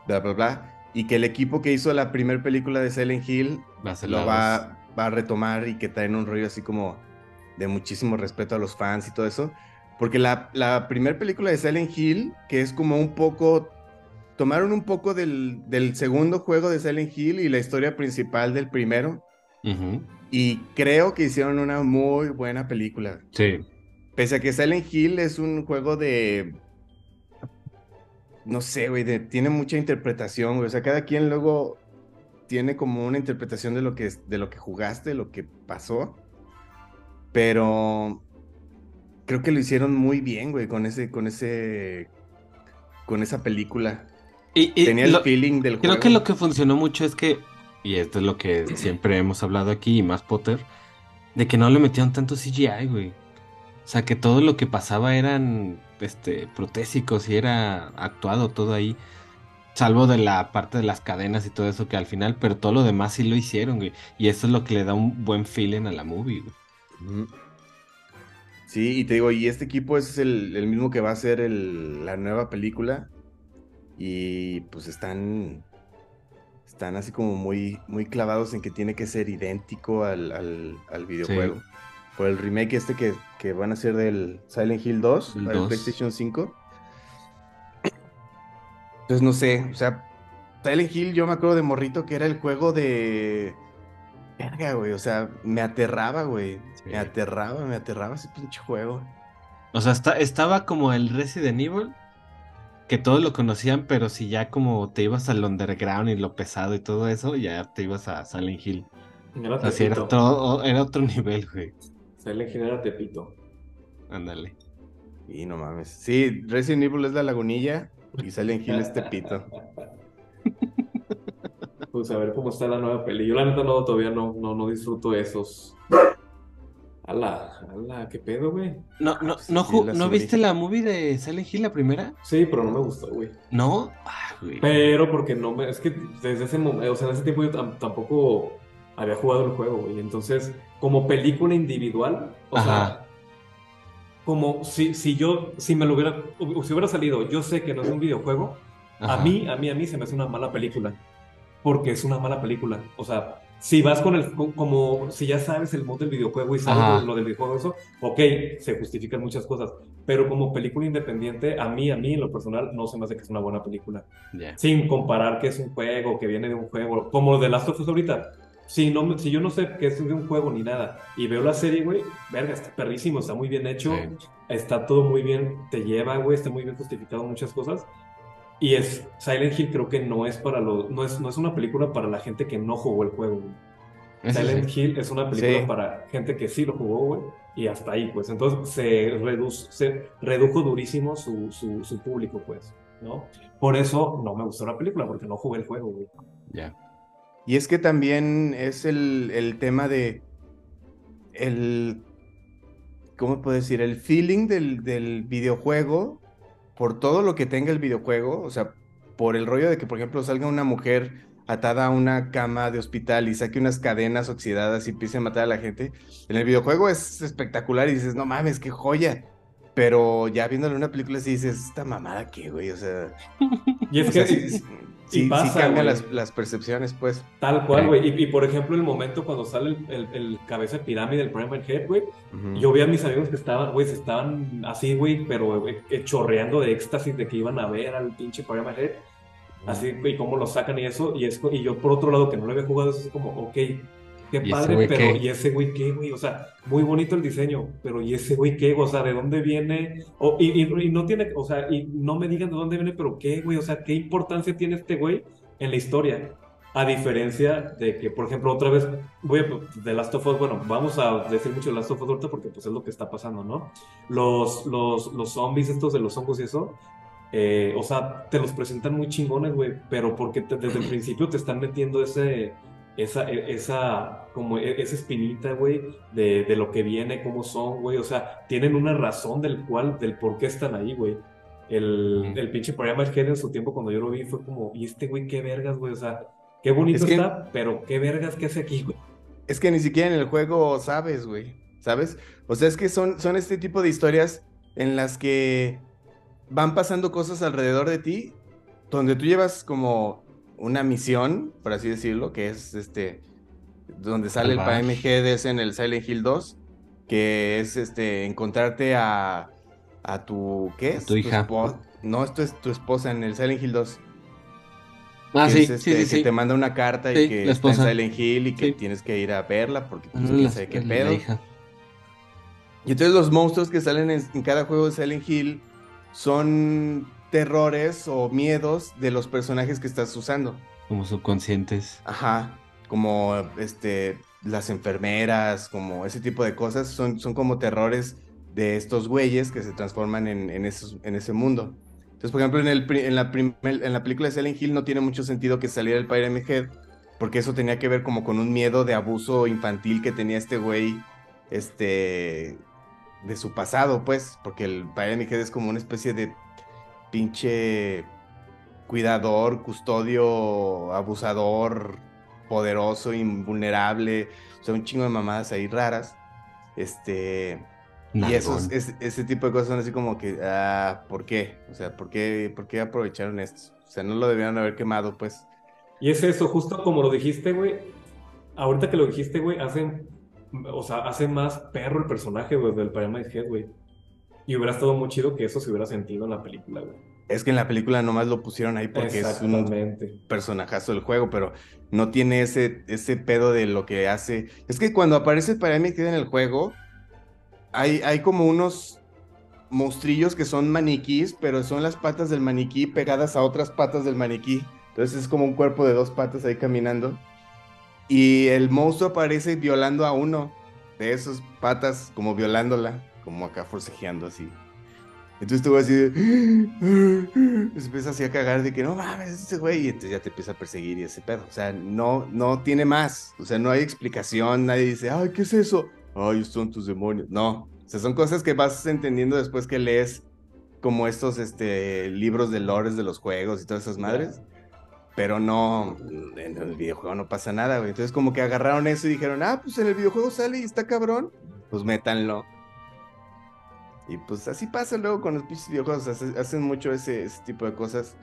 S3: bla, bla, bla. Y que el equipo que hizo la primera película de Silent Hill lo va, va a retomar y que traen un rollo así como de muchísimo respeto a los fans y todo eso. Porque la, la primera película de Silent Hill, que es como un poco... Tomaron un poco del, del segundo juego de Silent Hill y la historia principal del primero.
S5: dos. Ujú.
S3: Y creo que hicieron una muy buena película.
S5: Sí.
S3: Pese a que Silent Hill es un juego de... No sé, güey, de- tiene mucha interpretación, güey. O sea, cada quien luego tiene como una interpretación de lo que, es- de lo que jugaste, lo que pasó. Pero creo que lo hicieron muy bien, güey, con ese, con ese, con esa película.
S5: Y, y
S3: Tenía el
S5: lo-
S3: feeling del
S5: Creo
S3: juego.
S5: que lo que funcionó mucho es que, y esto es lo que siempre hemos hablado aquí, y más Potter, de que no le metieron tanto CGI, güey. O sea, que todo lo que pasaba eran este, protésicos y era actuado todo ahí. Salvo de la parte de las cadenas y todo eso que al final, pero todo lo demás sí lo hicieron, güey. Y eso es lo que le da un buen feeling a la movie, güey.
S3: Sí, y te digo, y este equipo es el, el mismo que va a hacer el- la nueva película. Y pues están. Están así como muy, muy clavados en que tiene que ser idéntico al, al- al videojuego. Por el remake este que, que van a hacer del Silent Hill 2
S5: El
S3: para el
S5: 2.
S3: PlayStation 5. Entonces no sé, o sea, Silent Hill yo me acuerdo de morrito que era el juego de... Verga, güey, o sea, me aterraba, güey.
S5: Sí.
S3: Me aterraba, me aterraba ese pinche juego.
S5: O sea, está, estaba como el Resident Evil, que todos lo conocían, pero si ya como te ibas al underground y lo pesado y todo eso, ya te ibas a Silent Hill.
S4: Era
S5: O sea, sí era otro, era otro nivel, güey.
S4: Silent Hill era Tepito.
S5: Ándale.
S3: Y no mames. Sí, Resident Evil es la lagunilla y Silent Hill es Tepito.
S4: Pues a ver cómo está la nueva peli. Yo la neta no, todavía no, no, no disfruto esos. Ala, ala, ¿qué pedo, güey?
S5: ¿No, no, no,
S3: la
S5: ¿no viste la movie de Silent Hill, la primera?
S4: Sí, pero no me gustó, güey.
S5: ¿No? Ah, güey.
S4: Pero porque no me. Es que desde ese momento, o sea, en ese tiempo yo tam- tampoco había jugado el juego, güey. Entonces, como película individual, o
S5: Ajá.
S4: sea, como si, si yo, si me lo hubiera, o si hubiera salido, yo sé que no es un videojuego, a mí, a mí, a mí se me hace una mala película. Porque es una mala película. O sea, si vas con el, co- como, si ya sabes el modo del videojuego y sabes
S5: Ajá.
S4: lo, del videojuego, eso, ok, se justifican muchas cosas. Pero como película independiente, a mí, a mí en lo personal, no se me hace que es una buena película sin comparar que es un juego, que viene de un juego, como lo de Last of Us ahorita. Si, no, si yo no sé que es de un juego ni nada y veo la serie, güey, verga, está perrísimo, está muy bien hecho,
S5: Sí.
S4: está todo muy bien, te lleva, güey, está muy bien justificado muchas cosas. Y es Silent Hill creo que no es para los no es, no es una película para la gente que no jugó el juego, güey. Silent
S5: sí.
S4: Hill es una película
S3: Sí.
S4: para gente que sí lo jugó, güey, y hasta ahí, pues. Entonces se, reduce, se redujo durísimo su, su, su público, pues. ¿no? Por eso no me gustó la película, porque no jugué el juego, güey.
S5: Ya.
S3: Y es que también es el, el tema de el, ¿cómo puedo decir? El feeling del, del videojuego, por todo lo que tenga el videojuego, o sea, por el rollo de que, por ejemplo, salga una mujer atada a una cama de hospital y saque unas cadenas oxidadas y empiece a matar a la gente. En el videojuego es espectacular y dices, no mames, qué joya. Pero ya viéndole una película sí dices, esta mamada qué, güey, o sea...
S4: Y es
S3: o
S4: que
S3: sí, sí, sí
S4: pasa,
S3: cambian las, las percepciones, pues.
S4: Tal cual, güey. Y, y, por ejemplo, el momento cuando sale el, el, el cabeza de pirámide del Primal Head, güey. Yo vi a mis amigos que estaban, güey, se estaban así, güey, pero güey, eh, chorreando de éxtasis de que iban a ver al pinche Primal Head. Así, güey, cómo lo sacan y eso. Y, es, y yo, por otro lado, que no lo había jugado, es así como, ok, qué
S5: ¿Y ese
S4: padre, pero
S5: qué?
S4: ¿y ese güey qué, güey? O sea, muy bonito el diseño, pero ¿y ese güey qué? O sea, ¿de dónde viene? O, y, y, y no tiene, o sea, y no me digan de dónde viene, pero ¿qué, güey? O sea, ¿qué importancia tiene este güey en la historia? A diferencia de que, por ejemplo, otra vez, voy de Last of Us, bueno, vamos a decir mucho de Last of Us ahorita porque pues es lo que está pasando, ¿no? Los, los, los zombies estos de los hongos y eso, eh, o sea, te los presentan muy chingones, güey, pero porque te- desde el principio te están metiendo ese, esa, e- esa, como e- esa espinita, güey, de, de lo que viene, cómo son, güey, o sea, tienen una razón del cual, del por qué están ahí, güey. El, el pinche programa Head en su tiempo cuando yo lo vi fue como, ¿y este güey qué vergas, güey? O sea, qué bonito
S3: Es que-
S4: está, pero qué vergas que hace aquí, güey.
S3: Es que ni siquiera en el juego sabes, güey. ¿Sabes? O sea, es que son, son este tipo de historias en las que van pasando cosas alrededor de ti, donde tú llevas como una misión, por así decirlo, que es este, donde sale el. PMG es en el Silent Hill 2, que es este, encontrarte a, a tu, ¿qué
S5: A
S3: es?
S5: tu hija.
S3: No, esto es tu esposa en el Silent Hill 2.
S5: Ah,
S3: que
S5: sí,
S3: es, este,
S5: sí, sí,
S3: que
S5: sí.
S3: te manda una carta y que está en. Silent Hill y que tienes que ir a verla porque pues,
S5: Ah, la-
S3: sabe qué pedo.
S5: hija.
S3: Y entonces los monstruos que salen en, en cada juego de Silent Hill son terrores o miedos de los personajes que estás usando.
S5: Como subconscientes.
S3: Ajá. Como este las enfermeras, como ese tipo de cosas, son, son como terrores de estos güeyes que se transforman en, en, esos, en ese mundo. Entonces, por ejemplo, en, el, en, la en la película de Silent Hill no tiene mucho sentido que saliera el Pyramid Head, porque eso tenía que ver como con un miedo de abuso infantil que tenía este güey, este, de su pasado, pues, porque el Pyramid Head es como una especie de pinche cuidador, custodio, abusador, poderoso, invulnerable, o sea, un chingo de mamadas ahí raras. Este, y esos, es- ese tipo de cosas son así como que, ah, ¿por qué? O sea, ¿por qué, ¿por qué aprovecharon esto? O sea, no lo debieron haber quemado, pues.
S4: Y es eso, justo como lo dijiste, güey. Ahorita que lo dijiste, güey, hace, o sea, hace más perro el personaje, güey, del Pyramid Head, güey. Y hubiera estado muy chido que eso se hubiera sentido en la película, güey.
S3: Es que en la película nomás lo pusieron ahí porque es un personajazo del juego, pero no tiene ese, ese pedo de lo que hace. Es que cuando aparece Pyramid Head en el juego, hay, hay como unos monstrillos que son maniquís, pero son las patas del maniquí pegadas a otras patas del maniquí. Entonces es como un cuerpo de dos patas ahí caminando. Y el monstruo aparece violando a uno de esas patas, como violándola, como acá forcejeando así. Entonces tú vas así de... Se empieza así a cagar de que no mames, ese güey. Y entonces ya te empieza a perseguir y ese pedo. O sea, no, no tiene más. O sea, no hay explicación. Nadie dice, ay, ¿qué es eso? Ay, son tus demonios. No. O sea, son cosas que vas entendiendo después que lees como estos este, libros de lores de los juegos y todas esas madres. Pero no, en el videojuego no pasa nada, güey. Entonces como que agarraron eso y dijeron, ah, pues en el videojuego sale y está cabrón. Pues métanlo. Y pues así pasa luego con los pinches videojuegos, hace- hacen mucho ese, ese tipo de cosas.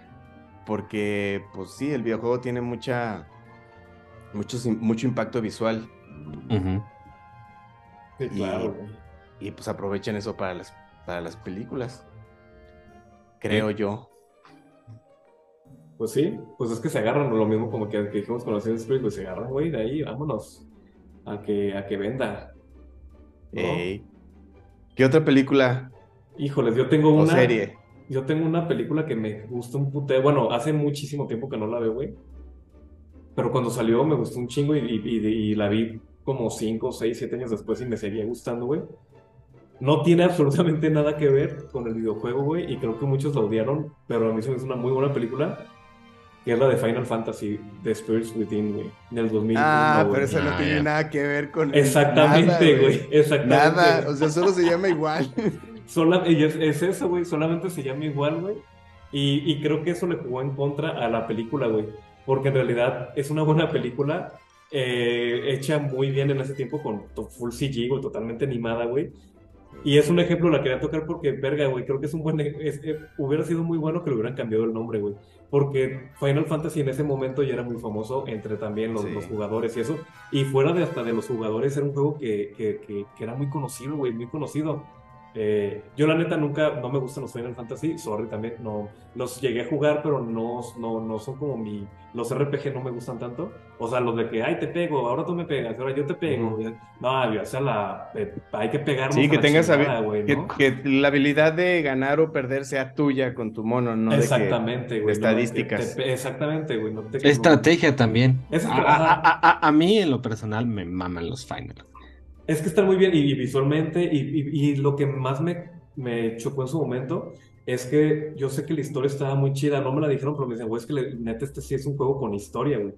S3: Porque, pues sí, el videojuego tiene mucha. Mucho, mucho impacto visual.
S4: Sí,
S3: Y-
S4: claro.
S3: Y pues aprovechan eso para las, para las películas. Creo yo.
S4: Pues sí, pues es que se agarran lo mismo como que, que dijimos con los Creed, pues se agarran, güey, de ahí, vámonos. A que, a que venda. ¿no?
S3: Ey. ¿Qué otra película
S4: Híjoles, yo tengo
S3: o
S4: una.
S3: serie?
S4: Yo tengo una película que me gustó un putero. Bueno, hace muchísimo tiempo que no la veo, güey. Pero cuando salió me gustó un chingo y, y- y- la vi como 5, 6, 7 años después y me seguía gustando, güey. no tiene absolutamente nada que ver con el videojuego, güey, y creo que muchos lo odiaron, pero a mí se me hizo una muy buena película, que es la de Final Fantasy, The Spirits Within, güey, del 2001.
S3: Ah, pero eso no
S5: Ah,
S3: tiene
S5: ya.
S3: nada que ver con.
S4: Exactamente, güey, exactamente.
S3: Nada, o sea, solo se llama igual.
S4: Sola- es, es eso, güey, solamente se llama igual, güey. Y, y creo que eso le jugó en contra a la película, güey. Porque en realidad es una buena película, eh, hecha muy bien en ese tiempo con full CG, güey, totalmente animada, güey. Y es un ejemplo, la quería tocar porque, verga, güey, creo que es un buen... e- es- eh, hubiera sido muy bueno que le hubieran cambiado el nombre, güey. Porque Final Fantasy en ese momento ya era muy famoso entre también los,
S3: Sí.
S4: los jugadores y eso. Y fuera de hasta de los jugadores, era un juego que, que, que, que era muy conocido, güey, muy conocido. Eh, yo la neta nunca, no me gustan los Final Fantasy, sorry también, no, los llegué a jugar, pero no, no, no son como mi, los RPG no me gustan tanto, o sea, los de que, ay, te pego, ahora tú me pegas, ahora yo te pego, no, o sea, la, eh, hay que pegarnos
S3: Sí,
S4: a
S3: que
S4: la
S3: tengas
S4: chingada,
S3: que, la habilidad de ganar o perder sea tuya con tu mono, no
S4: Exactamente, güey. no,
S3: estadísticas.
S4: te- te- exactamente, güey. No
S5: Estrategia también.
S4: Es-
S5: A, a- a- a- a mí, en lo personal, me maman los Final.
S4: Es que están muy bien y, y visualmente y, y- y lo que más me, me chocó en su momento es que yo sé que la historia estaba muy chida, no me la dijeron, pero me dicen, güey, es que le- neta este sí es un juego con historia, güey.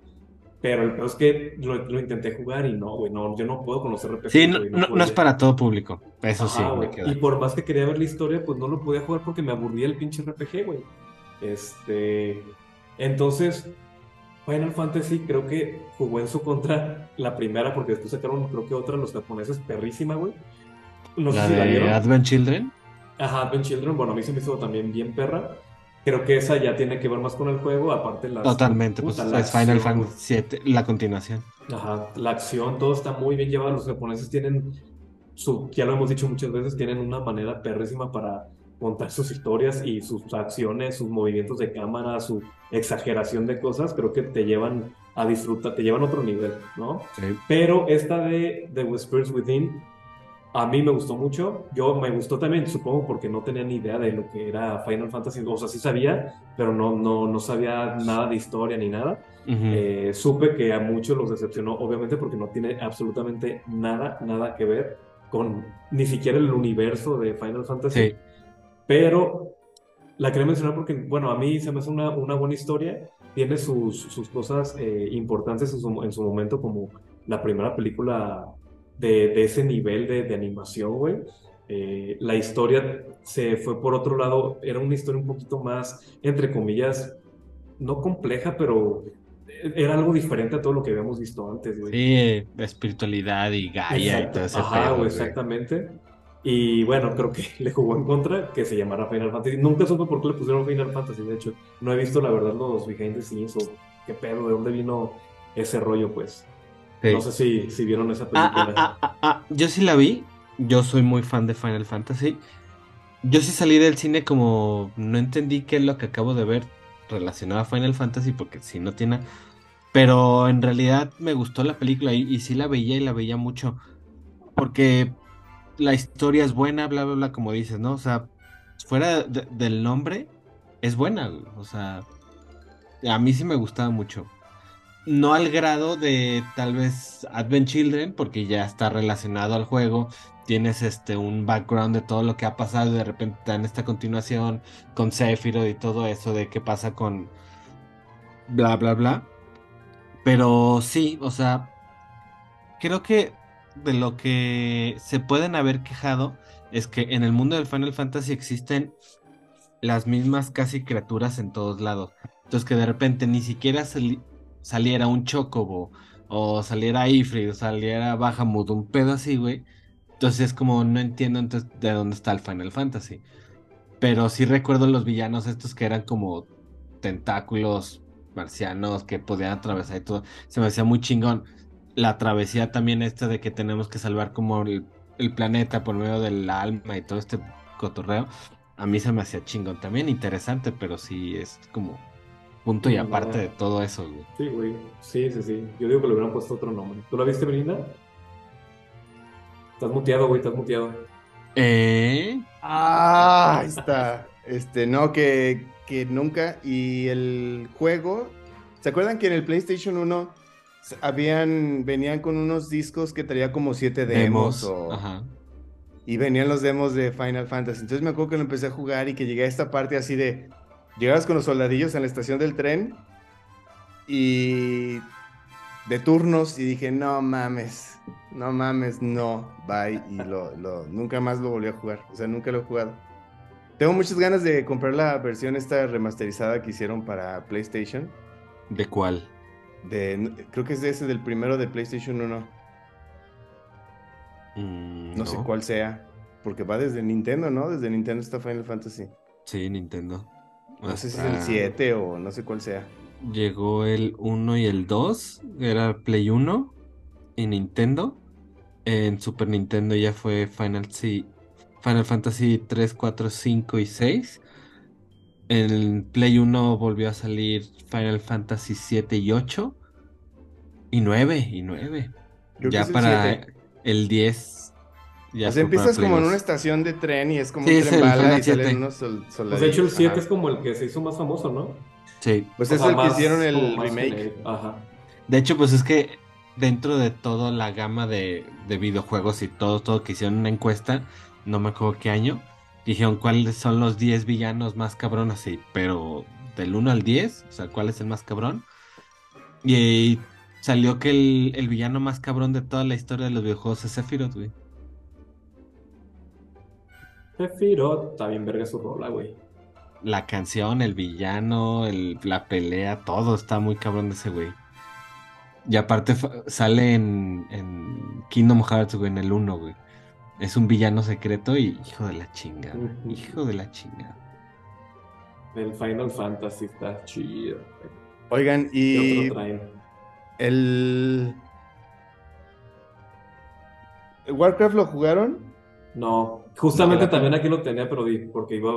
S4: Pero el peor es que lo, lo intenté jugar y no, güey, no, yo no puedo con los RPGs,
S5: Sí, no, no- no
S4: podía.
S5: es para todo público. Eso sí,
S4: Ajá,
S5: me
S4: güey.
S5: queda.
S4: Y por más que quería ver la historia, pues no lo podía jugar porque me aburría el pinche RPG, güey. Este. Entonces, Final Fantasy creo que jugó en su contra la primera, porque después sacaron, creo que otra, los japoneses, perrísima, güey. No sé
S5: La
S4: si la vieron.
S5: Advent Children.
S4: Ajá, Advent Children, bueno, a mí se me hizo también bien perra. Creo que esa ya tiene que ver más con el juego, aparte la
S5: Totalmente, pues
S4: puta, la
S5: es Final Fantasy VII, la continuación.
S4: Ajá, la acción, todo está muy bien llevado. Los japoneses tienen su, ya lo hemos dicho muchas veces, tienen una manera perrísima para contar sus historias y sus acciones, sus movimientos de cámara, su exageración de cosas, creo que te llevan a disfrutar, te llevan a otro nivel, ¿no?
S5: Sí.
S4: Pero esta de The Whispers Within, a mí me gustó mucho. Yo me gustó también, supongo, porque no tenía ni idea de lo que era Final Fantasy. O sea, sí sabía, pero no, no, no sabía nada de historia ni nada. Eh, supe que a muchos los decepcionó, obviamente porque no tiene absolutamente nada, nada que ver con ni siquiera el universo de Final Fantasy.
S5: Sí.
S4: Pero la quería mencionar porque, bueno, a mí se me hace una, una buena historia. Tiene sus, sus cosas eh, importantes en su, en su momento, como la primera película de, de ese nivel de, de animación, güey. Eh, la historia se fue por otro lado, era una historia un poquito más, entre comillas, no compleja, pero era algo diferente a todo lo que habíamos visto antes, güey.
S5: Sí, espiritualidad y Gaia
S4: Exacto.
S5: y todo ese
S4: Ajá,
S5: pedo,
S4: güey, exactamente. Y bueno, creo que le jugó en contra que se llamara Final Fantasy. Nunca supe por qué le pusieron Final Fantasy, de hecho. No he visto, la verdad, los behind the scenes o qué pedo, de dónde vino ese rollo, pues.
S5: Sí.
S4: No sé si, si vieron esa
S5: Ah,
S4: película.
S5: ah, ah, ah, ah, Yo sí la vi. Yo soy muy fan de Final Fantasy. Yo sí salí del cine como no entendí qué es lo que acabo de ver relacionado a Final Fantasy porque si no tiene. Pero en realidad me gustó la película y, y sí la veía y la veía mucho. Porque la historia es buena, bla, bla, bla, como dices, ¿no? O sea, fuera de- del nombre, es buena. O sea, a mí sí me gustaba mucho. No al grado de tal vez Advent Children, porque ya está relacionado al juego. Tienes este un background de todo lo que ha pasado y de repente te dan esta continuación con Sephiroth y todo eso de qué pasa con bla bla bla. Pero sí, o sea, creo que de lo que se pueden haber quejado es que en el mundo del Final Fantasy existen las mismas casi criaturas en todos lados. Entonces que de repente ni siquiera sali- saliera un Chocobo o saliera Ifrit o saliera Bahamut, un pedo así, güey. Entonces es como no entiendo entonces de dónde está el Final Fantasy. Pero sí recuerdo los villanos estos que eran como tentáculos marcianos que podían atravesar y todo. Se me hacía muy chingón. La travesía también esta de que tenemos que salvar como el, el planeta por medio del alma y todo este cotorreo. A mí se me hacía chingón también, interesante, pero sí es como punto y aparte de todo eso, güey.
S4: Sí, güey. Sí, sí, sí. Yo digo que le hubieran puesto otro nombre. ¿Tú la viste, Belinda? Estás muteado, güey, estás muteado.
S5: ¿Eh?
S3: Ah, ahí está. Este, no, que, que nunca. Y el juego. ¿Se acuerdan que en el PlayStation 1 s- habían, venían con unos discos que traía como siete demos?
S5: Demos.
S3: o-
S5: Ajá.
S3: y venían los demos de Final Fantasy. Entonces me acuerdo que lo empecé a jugar y que llegué a esta parte así de, llegabas con los soldadillos en la estación del tren y de turnos y dije, no mames, no mames, no, bye. Y lo, lo, nunca más lo volví a jugar, o sea, nunca lo he jugado. Tengo muchas ganas de comprar la versión esta remasterizada que hicieron para PlayStation.
S5: ¿De cuál?
S3: De, creo que es de ese del primero de PlayStation 1.
S5: Mm,
S3: no, sé cuál sea. Porque va desde Nintendo, ¿no? Desde Nintendo está Final Fantasy.
S5: Sí, Nintendo.
S3: No sé si es el 7 o no sé cuál sea.
S5: Llegó el 1 y el 2. Era Play 1 y Nintendo. En Super Nintendo ya fue Final, Final Fantasy 3, 4, 5 y 6. En Play 1 volvió a salir Final Fantasy 7 y 8. Y 9, y 9. ya para el 10.
S3: Ya o sea, empiezas como en una estación de tren y es como un tren bala y salen unos
S4: soldados. Pues de hecho, el 7 es como el que se hizo más famoso, ¿no?
S5: Sí.
S3: Pues es el que hicieron el remake.
S5: Ajá. De hecho, pues es que dentro de toda la gama de, de, videojuegos y todo, todo que hicieron una encuesta, no me acuerdo qué año, dijeron cuáles son los 10 villanos más cabrones, sí, pero del 1 al 10, o sea, cuál es el más cabrón. Y Salió que el, villano más cabrón de toda la historia de los videojuegos es Sephiroth, güey.
S4: Sephiroth, está bien verga su rola, güey.
S5: La canción, el villano, la pelea, todo está muy cabrón de ese güey. Y aparte sale en, en Kingdom Hearts, güey, en el 1, güey. Es un villano secreto y hijo de la chingada. hijo de la chingada.
S4: El Final Fantasy está chido.
S3: Oigan, y. El... ¿Warcraft lo jugaron?
S4: No, justamente también aquí lo tenía, pero vi, porque iba...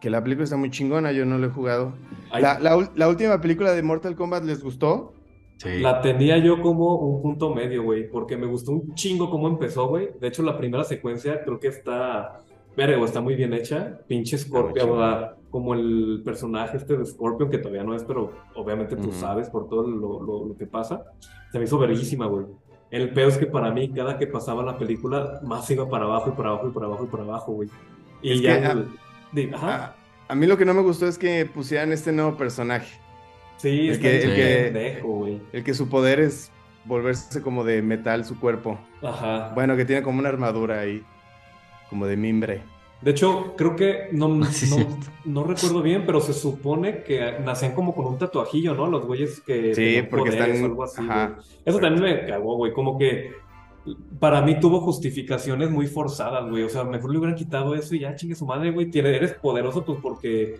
S3: Que la película está muy chingona, yo no lo he jugado. La, última película de Mortal Kombat les gustó?
S4: Sí. La tenía yo como un punto medio, güey, porque me gustó un chingo cómo empezó, güey. De hecho, la primera secuencia creo que está Vergo, está muy bien hecha. Pinche Scorpion, como el personaje este de Scorpion, que todavía no es, pero obviamente tú sabes por todo lo, que pasa. Se me hizo verguísima, güey. El peor es que para mí, cada que pasaba la película, más iba para abajo y para abajo y para abajo y para abajo, güey. Y ya.
S3: a, a, mí lo que no me gustó es que pusieran este nuevo personaje.
S4: Sí,
S3: el que, el que, güey. El que su poder es volverse como de metal su cuerpo.
S4: Ajá.
S3: Bueno, que tiene como una armadura ahí como de mimbre.
S4: De hecho, creo que no, no, recuerdo bien, pero se supone que nacían como con un tatuajillo, ¿no? Los güeyes que.
S3: Sí, porque están.
S4: algo así, Eso también me cagó, güey. Como que para mí tuvo justificaciones muy forzadas, güey. O sea, mejor le hubieran quitado eso y ya chingue su madre, güey. Eres poderoso, pues porque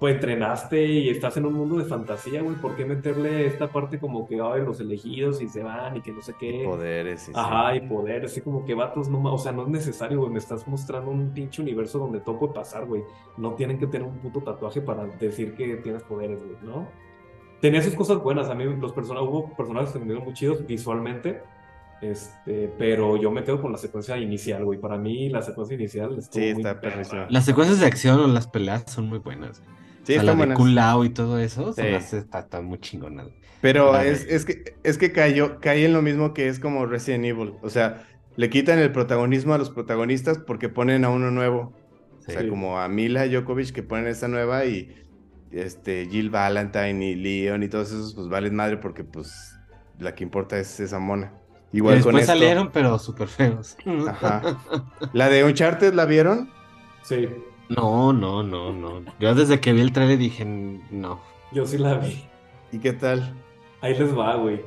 S4: pues entrenaste y estás en un mundo de fantasía, güey, ¿por qué meterle esta parte como que, ay, los elegidos y se van y que no sé qué?
S3: Poderes.
S4: Sí, Ajá, y poderes, así como que vatos, no, o sea, no es necesario, güey, me estás mostrando un pinche universo donde todo puede pasar, güey. No tienen que tener un puto tatuaje para decir que tienes poderes, güey, ¿no? Tenía sus cosas buenas, a mí los personajes, hubo personajes que me dieron muy chidos visualmente, este, pero yo me quedo con la secuencia inicial, güey. Para mí la secuencia inicial
S3: sí, está
S5: Las secuencias de acción o las peleas son muy buenas.
S3: Sí, o sea, la
S5: de Lao y todo eso, sí. está, muy chingona.
S3: Pero es, es, que, es que cayó, cae en lo mismo que es como Resident Evil. O sea, le quitan el protagonismo a los protagonistas porque ponen a uno nuevo. O sea, como a Mila Jokovic que ponen esta nueva y este Jill Valentine y Leon y todos esos, pues valen madre porque pues la que importa es esa mona.
S5: Igual Después salieron, pero súper feos.
S3: Ajá. ¿La de Uncharted la vieron?
S4: Sí.
S5: No, no, no, no. Yo desde que vi el trailer dije, no.
S4: Yo sí la vi.
S3: ¿Y qué tal?
S4: Ahí les va, güey.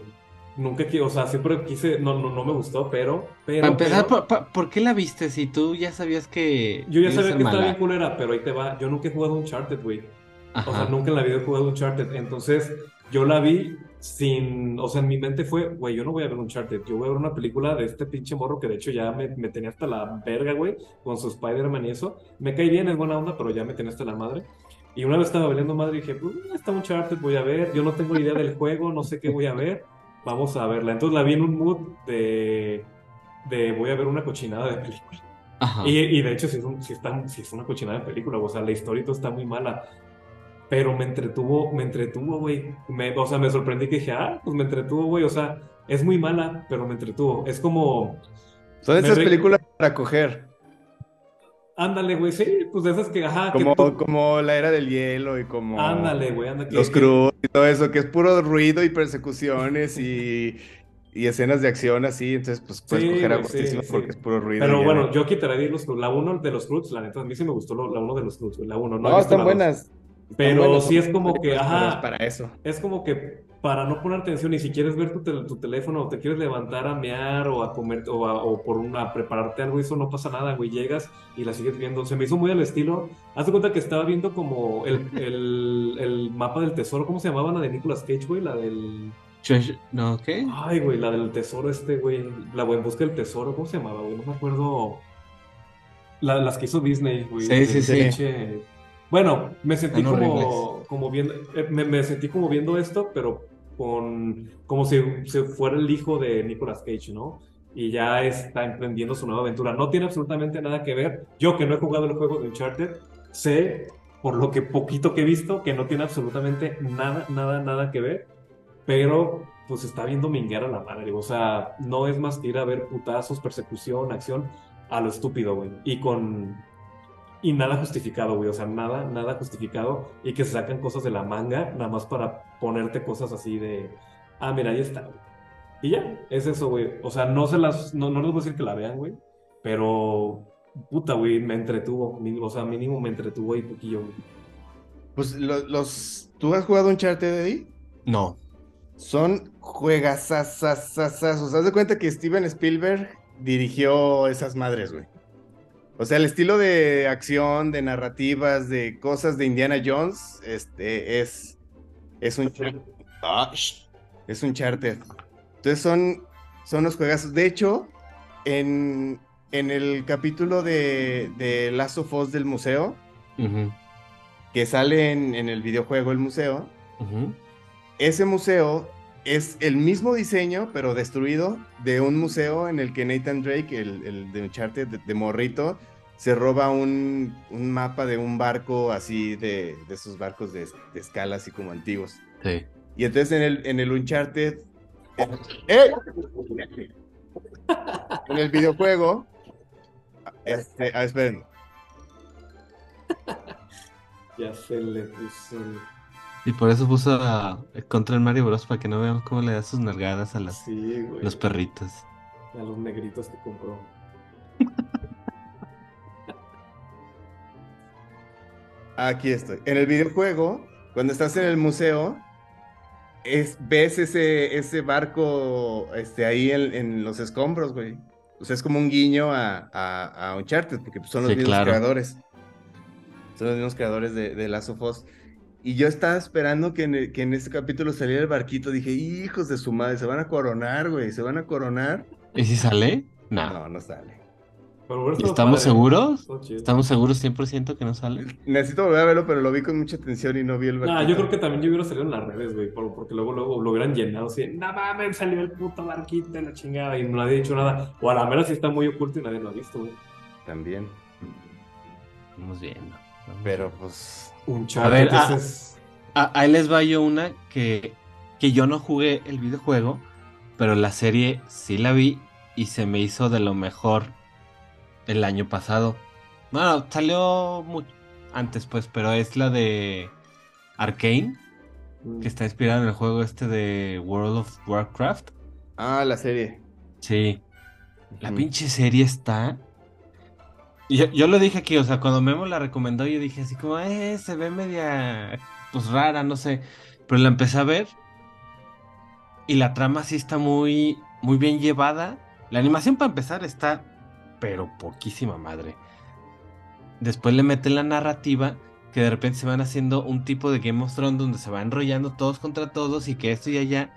S4: Nunca quiero, o sea, siempre quise, no, no, no me gustó, pero, pero.
S5: Para empezar, ¿por, qué la viste si tú ya sabías que.
S4: Yo ya sabía que estaba bien culera, pero ahí te va. Yo nunca he jugado Uncharted, güey. O sea, nunca en la vida he jugado Uncharted. Entonces, yo la vi sin, o sea, en mi mente fue, güey, yo no voy a ver un Uncharted, yo voy a ver una película de este pinche morro que de hecho ya me, me tenía hasta la verga, güey, con su Spider-Man y eso. Me cae bien, es buena onda, pero ya me tenía hasta la madre. Y una vez estaba valiendo madre y dije, pues, está Uncharted, voy a ver, yo no tengo idea del juego, no sé qué voy a ver, vamos a verla. Entonces la vi en un mood de, de voy a ver una cochinada de película. Y, y, de hecho, si es, un, si, está, si es una cochinada de película, o sea, la historia está muy mala pero me entretuvo, me entretuvo, güey. o sea, me sorprendí que dije, ah, pues me entretuvo, güey. O sea, es muy mala, pero me entretuvo. Es como,
S3: Son
S4: Me
S3: esas
S4: re-
S3: películas para coger.
S4: Ándale, güey, sí, pues de esas que, ajá, que
S3: Como,
S4: tú-
S3: como la era del hielo y como
S4: Ándale, güey, anda que-
S3: los
S4: que-
S3: cruz y todo eso, que es puro ruido y persecuciones y, y escenas de acción así. Entonces, pues puedes
S4: Sí,
S3: coger a
S4: sí,
S3: gustísimo
S4: sí.
S3: porque es puro ruido.
S4: Pero bueno, yo quitaría los Cruz. La 1 de los Cruz, la neta, a mí sí me gustó lo- la 1 de los Cruz, la 1. No,
S3: No, están
S4: dos. Pero sí es como que, ajá.
S3: es para eso.
S4: Es como que para no poner atención y si quieres ver tu, tel- tu teléfono o te quieres levantar a mear o a comer o, a- o por una, a prepararte algo, eso no pasa nada, güey. Llegas y la sigues viendo. Se me hizo muy al estilo. Haz de cuenta que estaba viendo como el, el, el mapa del tesoro. ¿Cómo se llamaba la de Nicolas Cage, güey? La del.
S5: No, ¿qué?
S4: Ay, güey, la del tesoro este, güey. La en busca del tesoro. ¿Cómo se llamaba, güey? No me acuerdo. La- las que hizo Disney, güey.
S5: Sí, sí, sí.
S4: pinche- Bueno, me sentí
S5: Están
S4: como, como viendo, eh, me, me sentí como viendo esto, pero con como si, si fuera el hijo de Nicolas Cage, ¿no? Y ya está emprendiendo su nueva aventura. No tiene absolutamente nada que ver. Yo que no he jugado el juego de Uncharted, sé, por lo que poquito que he visto, que no tiene absolutamente nada, nada, nada que ver. Pero pues está viendo minguear a la madre. O sea, no es más que ir a ver putazos, persecución, acción a lo estúpido, güey. Y con. Y nada justificado, güey. O sea, nada, nada justificado. Y que se sacan cosas de la manga, nada más para ponerte cosas así de. Ah, mira, ahí está, güey. Y ya, es eso, güey. O sea, no se las. No, no les voy a decir que la vean, güey. Pero. Puta, güey, me entretuvo. O sea, mínimo me entretuvo ahí poquillo, güey.
S3: Pues lo- los. ¿Tú has jugado Uncharted, Eddie?
S5: No.
S3: Son juegasasasasazos. Haz de cuenta que Steven Spielberg dirigió esas madres, güey. O sea, el estilo de acción, de narrativas, de cosas de Indiana Jones, este, es, es un, es un charter. Entonces son, son los juegazos. De hecho, en, en el capítulo de, de Last of Us del museo, que sale en, en el videojuego El Museo, ese museo es el mismo diseño, pero destruido, de un museo en el que Nathan Drake, el, el de Uncharted, de, de morrito, se roba un, un mapa de un barco así, de, de esos barcos de, de escala, así como antiguos.
S5: Sí.
S3: Y entonces en el, en el Uncharted... ¡Eh! En el videojuego... Este, ah, esperen.
S4: Ya se le puso.
S5: Y por eso puso a, contra el Mario Bros. para que no veamos cómo le da sus nalgadas a las,
S4: Sí, güey.
S5: los perritos.
S4: A los negritos que compró.
S3: Aquí estoy. En el videojuego, cuando estás en el museo, es, ves ese, ese barco este, ahí en, en los escombros, güey. O sea, es como un guiño a, a, a Uncharted, porque son los
S5: Sí,
S3: mismos
S5: claro.
S3: creadores. Son los mismos creadores de, de Last of Us. Y yo estaba esperando que en, el- que en este capítulo saliera el barquito. Dije, hijos de su madre, se van a coronar, güey, se van a coronar.
S5: ¿Y si sale? No.
S3: No, no sale.
S4: Pero
S5: ¿Estamos
S4: padre.
S5: seguros? ¿Estamos seguros 100% que no sale?
S3: Necesito volver a verlo, pero lo vi con mucha atención y no vi el barquito.
S4: Nah, yo creo que también yo hubiera salido en las redes, güey, por- porque luego, luego lo hubieran llenado así, no mames, salió el puto barquito de la chingada y no nadie ha dicho nada. O a la mera sí está muy oculto y nadie lo ha visto, güey.
S3: También.
S5: Vamos viendo. vamos
S3: Pero pues...
S4: Un
S5: A ver, ah,
S4: es-
S5: Ah, ahí les va yo una que, que yo no jugué el videojuego, pero la serie sí la vi y se me hizo de lo mejor el año pasado. Bueno, salió antes pues, pero es la de Arcane, que está inspirada en el juego este de World of Warcraft.
S3: Ah, la serie.
S5: Sí, la pinche serie está... Yo, yo lo dije aquí, o sea, cuando Memo la recomendó, yo dije así como, eh, se ve media, pues rara, no sé. Pero la empecé a ver y la trama sí está muy, muy bien llevada. La animación para empezar está, pero poquísima madre. Después le meten la narrativa que de repente se van haciendo un tipo de Game of Thrones donde se va enrollando todos contra todos y que esto y allá.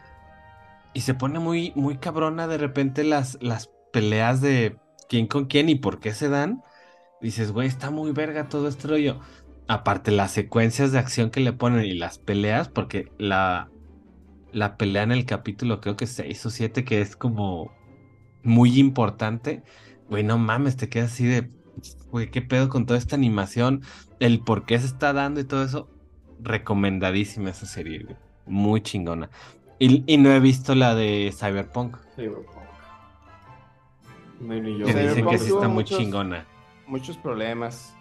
S5: Y se pone muy, muy cabrona de repente las, las peleas de quién con quién y por qué se dan. Dices, güey, está muy verga todo este rollo. Aparte, las secuencias de acción que le ponen y las peleas, porque la, la pelea en el capítulo, creo que 6 o 7, que es como muy importante. Güey, no mames, te quedas así de, güey, qué pedo con toda esta animación, el por qué se está dando y todo eso. Recomendadísima esa serie, güey. Muy chingona. Y, y no he visto la de Cyberpunk.
S4: Ni yo.
S5: Que dicen
S3: Cyberpunk
S5: que sí está muy
S3: muchos-
S5: chingona.
S3: Muchos problemas.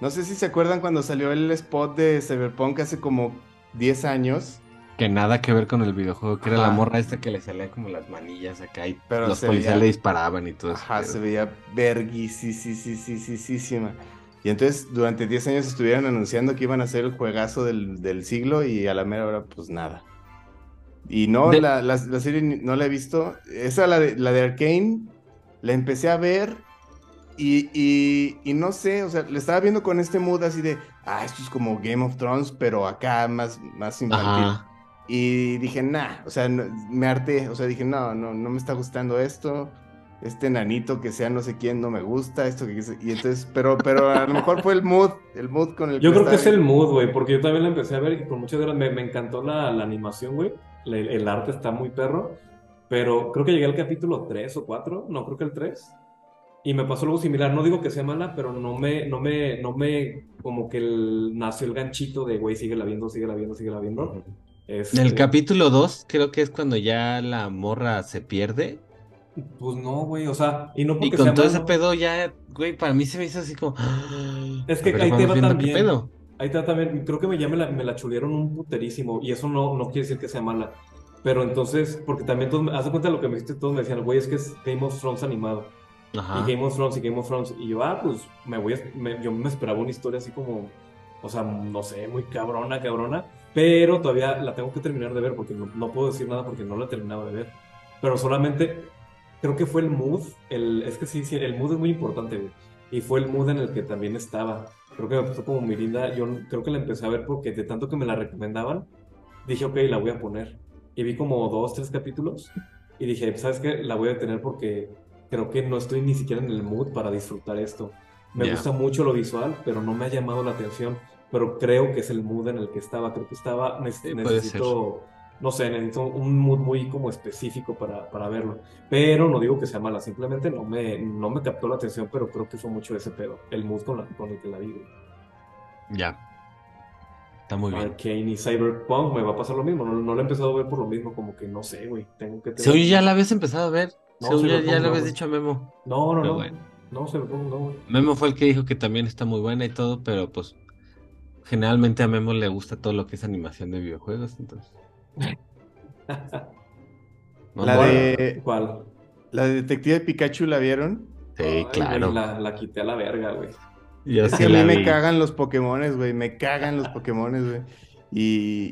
S3: No sé si se acuerdan cuando salió el spot de Cyberpunk hace como 10 años.
S5: Que nada que ver con el videojuego, que era la morra esta que le salían como las manillas acá y
S3: Pero
S5: los policías
S3: veía-
S5: le disparaban y todo eso.
S3: Ajá, se veía verguisísima. Y entonces durante 10 años estuvieron anunciando que iban a hacer el juegazo del, del siglo y a la mera hora pues nada. Y no,
S5: De-
S3: la, la- la serie no la he visto. Esa, la de, la de Arkane, la empecé a ver y, y, y no sé, o sea, le estaba viendo con este mood así de, ah, esto es como Game of Thrones, pero acá más, más infantil.
S5: Ajá.
S3: Y dije, nah, o sea, no- me harté, o sea, dije, no, no, no me está gustando esto, este nanito que sea no sé quién no me gusta, esto que y entonces, pero, pero a lo mejor fue el mood, el mood con el
S4: Yo creo que es el mood, güey, porque yo también la empecé a ver y con muchas ganas me, me encantó la, la animación, güey. La- El, arte está muy perro, pero creo que llegué al capítulo 3 o 4, no, creo que el 3. Y me pasó algo similar, no digo que sea mala, pero no me, no me, no me, como que el, nació el ganchito de, güey, síguela viendo, síguela viendo, síguela viendo. Este,
S5: En el capítulo 2 creo que es cuando ya la morra se pierde.
S4: Pues no, güey, o sea, y no
S5: Y
S4: porque
S5: con
S4: sea
S5: todo ese
S4: malo.
S5: pedo ya, güey, para mí se me hizo así como...
S4: Es que
S5: ver,
S4: ahí te va también.
S5: pedo.
S4: Ahí está también, creo que me, ya me la, me la chulearon un puterísimo y eso no, no quiere decir que sea mala. Pero entonces, porque también todos, haz de cuenta de lo que me dijiste, todos me decían, güey, es que es Game of Thrones animado.
S5: Ajá.
S4: Y Game of Thrones y Game of Thrones. Y yo, ah, pues me voy a, me- yo me esperaba una historia así como, o sea, no sé, muy cabrona, cabrona. Pero todavía la tengo que terminar de ver porque no, no puedo decir nada porque no la he terminado de ver. Pero solamente creo que fue el mood, el, es que sí, sí, el mood es muy importante. Y fue el mood en el que también estaba. Creo que me puso como Mirinda, yo creo que la empecé a ver porque de tanto que me la recomendaban, dije, ok, la voy a poner. Y vi como dos, tres capítulos y dije, ¿sabes qué? La voy a detener porque creo que no estoy ni siquiera en el mood para disfrutar esto. Me gusta mucho lo visual, pero no me ha llamado la atención. Pero creo que es el mood en el que estaba. Creo que estaba,
S5: Sí,
S4: necesito, no sé, necesito un mood muy como específico para, para verlo. Pero no digo que sea mala, simplemente no me, no me captó la atención, pero creo que fue mucho ese pedo, el mood con, la- con el que la vi. güey.
S5: Ya. Está muy bien.
S4: Arcane y Cyberpunk me va a pasar lo mismo. No, no lo he empezado a ver por lo mismo, como que no sé, güey. Tengo que tener-
S5: Según yo ya la habías empezado a ver.
S4: No,
S5: Según yo ya le
S4: no,
S5: habías dicho a Memo.
S4: No, no,
S5: Pero
S4: no.
S5: bueno.
S4: No, Cyberpunk no, güey.
S5: Memo fue el que dijo que también está muy buena y todo, pero pues generalmente a Memo le gusta todo lo que es animación de videojuegos, entonces. No,
S3: La
S5: no.
S3: de-
S4: ¿Cuál?
S3: La de Detective Pikachu, ¿la vieron?
S5: Sí,
S4: Ay,
S5: claro.
S4: la, la quité a la verga, güey.
S5: Yo
S3: Es
S5: sí
S3: que a mí me cagan los Pokémones, güey, me cagan los Pokémones, güey. Y,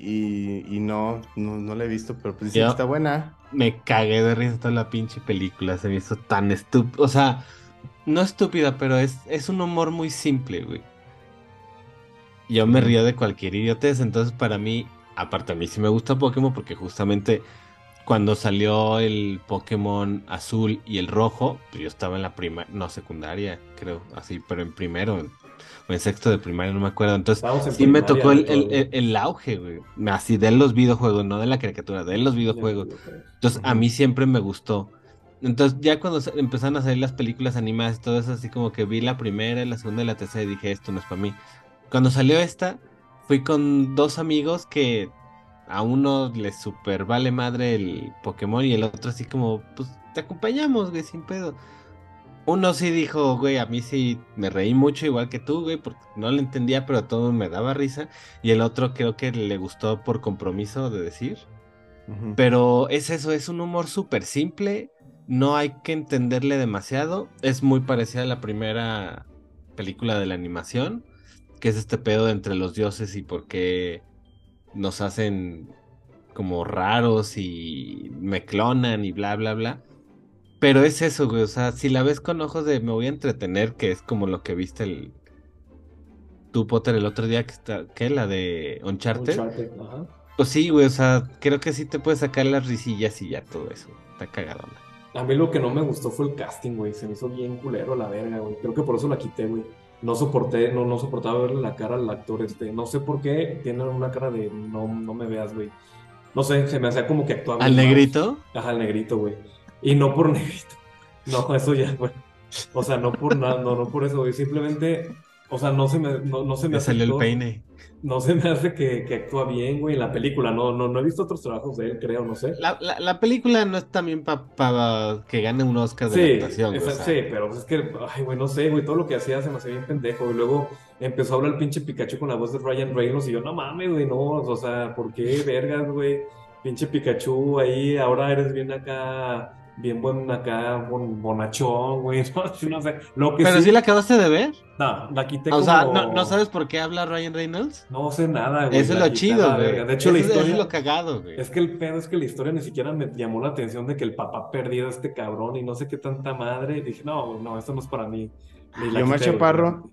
S3: y, y no, no, no la he visto, pero pues que está buena.
S5: Me cagué de risa toda la pinche película. Se me hizo tan estúpido. O sea, no estúpida, pero es, es un humor muy simple, güey. Yo me río de cualquier idiotez. Entonces, para mí, aparte a mí sí me gusta Pokémon, porque justamente cuando salió el Pokémon azul y el rojo, pues yo estaba en la primaria, no secundaria, creo, así, pero en primero o en sexto de primaria, no me acuerdo. Entonces, sí me tocó el, el- el- el auge, güey. Así de los videojuegos, no de la caricatura, de los videojuegos. Entonces, a mí siempre me gustó. Entonces, ya cuando empezaron a salir las películas animadas y todo eso, así como que vi la primera, la segunda y la tercera y dije, esto no es para mí. Cuando salió esta, fui con dos amigos que a uno le super vale madre el Pokémon y el otro así como, pues te acompañamos, güey, sin pedo. Uno sí dijo, güey, a mí sí me reí mucho igual que tú, güey, porque no le entendía, pero todo me daba risa. Y el otro creo que le gustó por compromiso de decir. Pero es eso, es un humor súper simple, no hay que entenderle demasiado, es muy parecida a la primera película de la animación, que es este pedo entre los dioses y por qué nos hacen como raros y me clonan y bla, bla, bla. Pero es eso, güey, o sea, si la ves con ojos de me voy a entretener, que es como lo que viste el... Tu Potter el otro día que está, ¿qué? La de Uncharted.
S4: Uncharted, ajá.
S5: Pues sí, güey, o sea, creo que sí te puedes sacar las risillas y ya todo eso. Está cagadona.
S4: A mí lo que no me gustó fue el casting, güey. Se me hizo bien culero la verga, güey. Creo que por eso la quité, güey. No soporté, no, no soportaba verle la cara al actor este. No sé por qué tiene una cara de no, no me veas, güey. No sé, se me hacía como que actuaba
S5: ¿Al negrito?
S4: Ajá, al negrito, güey. Y no por negrito. No, eso ya, güey. O sea, no por nada, no, no por eso, güey. Simplemente, O sea, no se me, no, no se me hace
S5: salió el peine.
S4: No se me hace que, que actúa bien, güey, en la película. No, no, no he visto otros trabajos de él, creo, no sé.
S5: La, la, la película no es también para que gane un Oscar de
S4: Sí,
S5: la actuación.
S4: esa-
S5: o sea.
S4: sí, pero pues es que, ay, güey, no sé, güey, todo lo que hacía se me hacía bien pendejo. Y luego empezó a hablar el pinche Pikachu con la voz de Ryan Reynolds y yo, no mames, güey, no, o sea, ¿por qué, vergas, güey? Pinche Pikachu ahí, ahora eres bien acá, bien buen acá, bon- bonachón, güey, no, no sé. Lo que
S5: Pero
S4: sí,
S5: sí la acabaste de ver.
S4: no, la quité
S5: O sea, ¿no, ¿no sabes por qué habla Ryan Reynolds?
S4: No sé nada, güey.
S5: Eso es lo chido, güey.
S4: De hecho, la
S5: Eso
S4: historia...
S5: es lo cagado, güey.
S4: Es que el pedo es que la historia ni siquiera me llamó la atención de que el papá perdiera a este cabrón y no sé qué tanta madre. Y dije, no, no, esto no es para mí. La
S3: ¿Y Omar
S4: quité.
S3: Chaparro?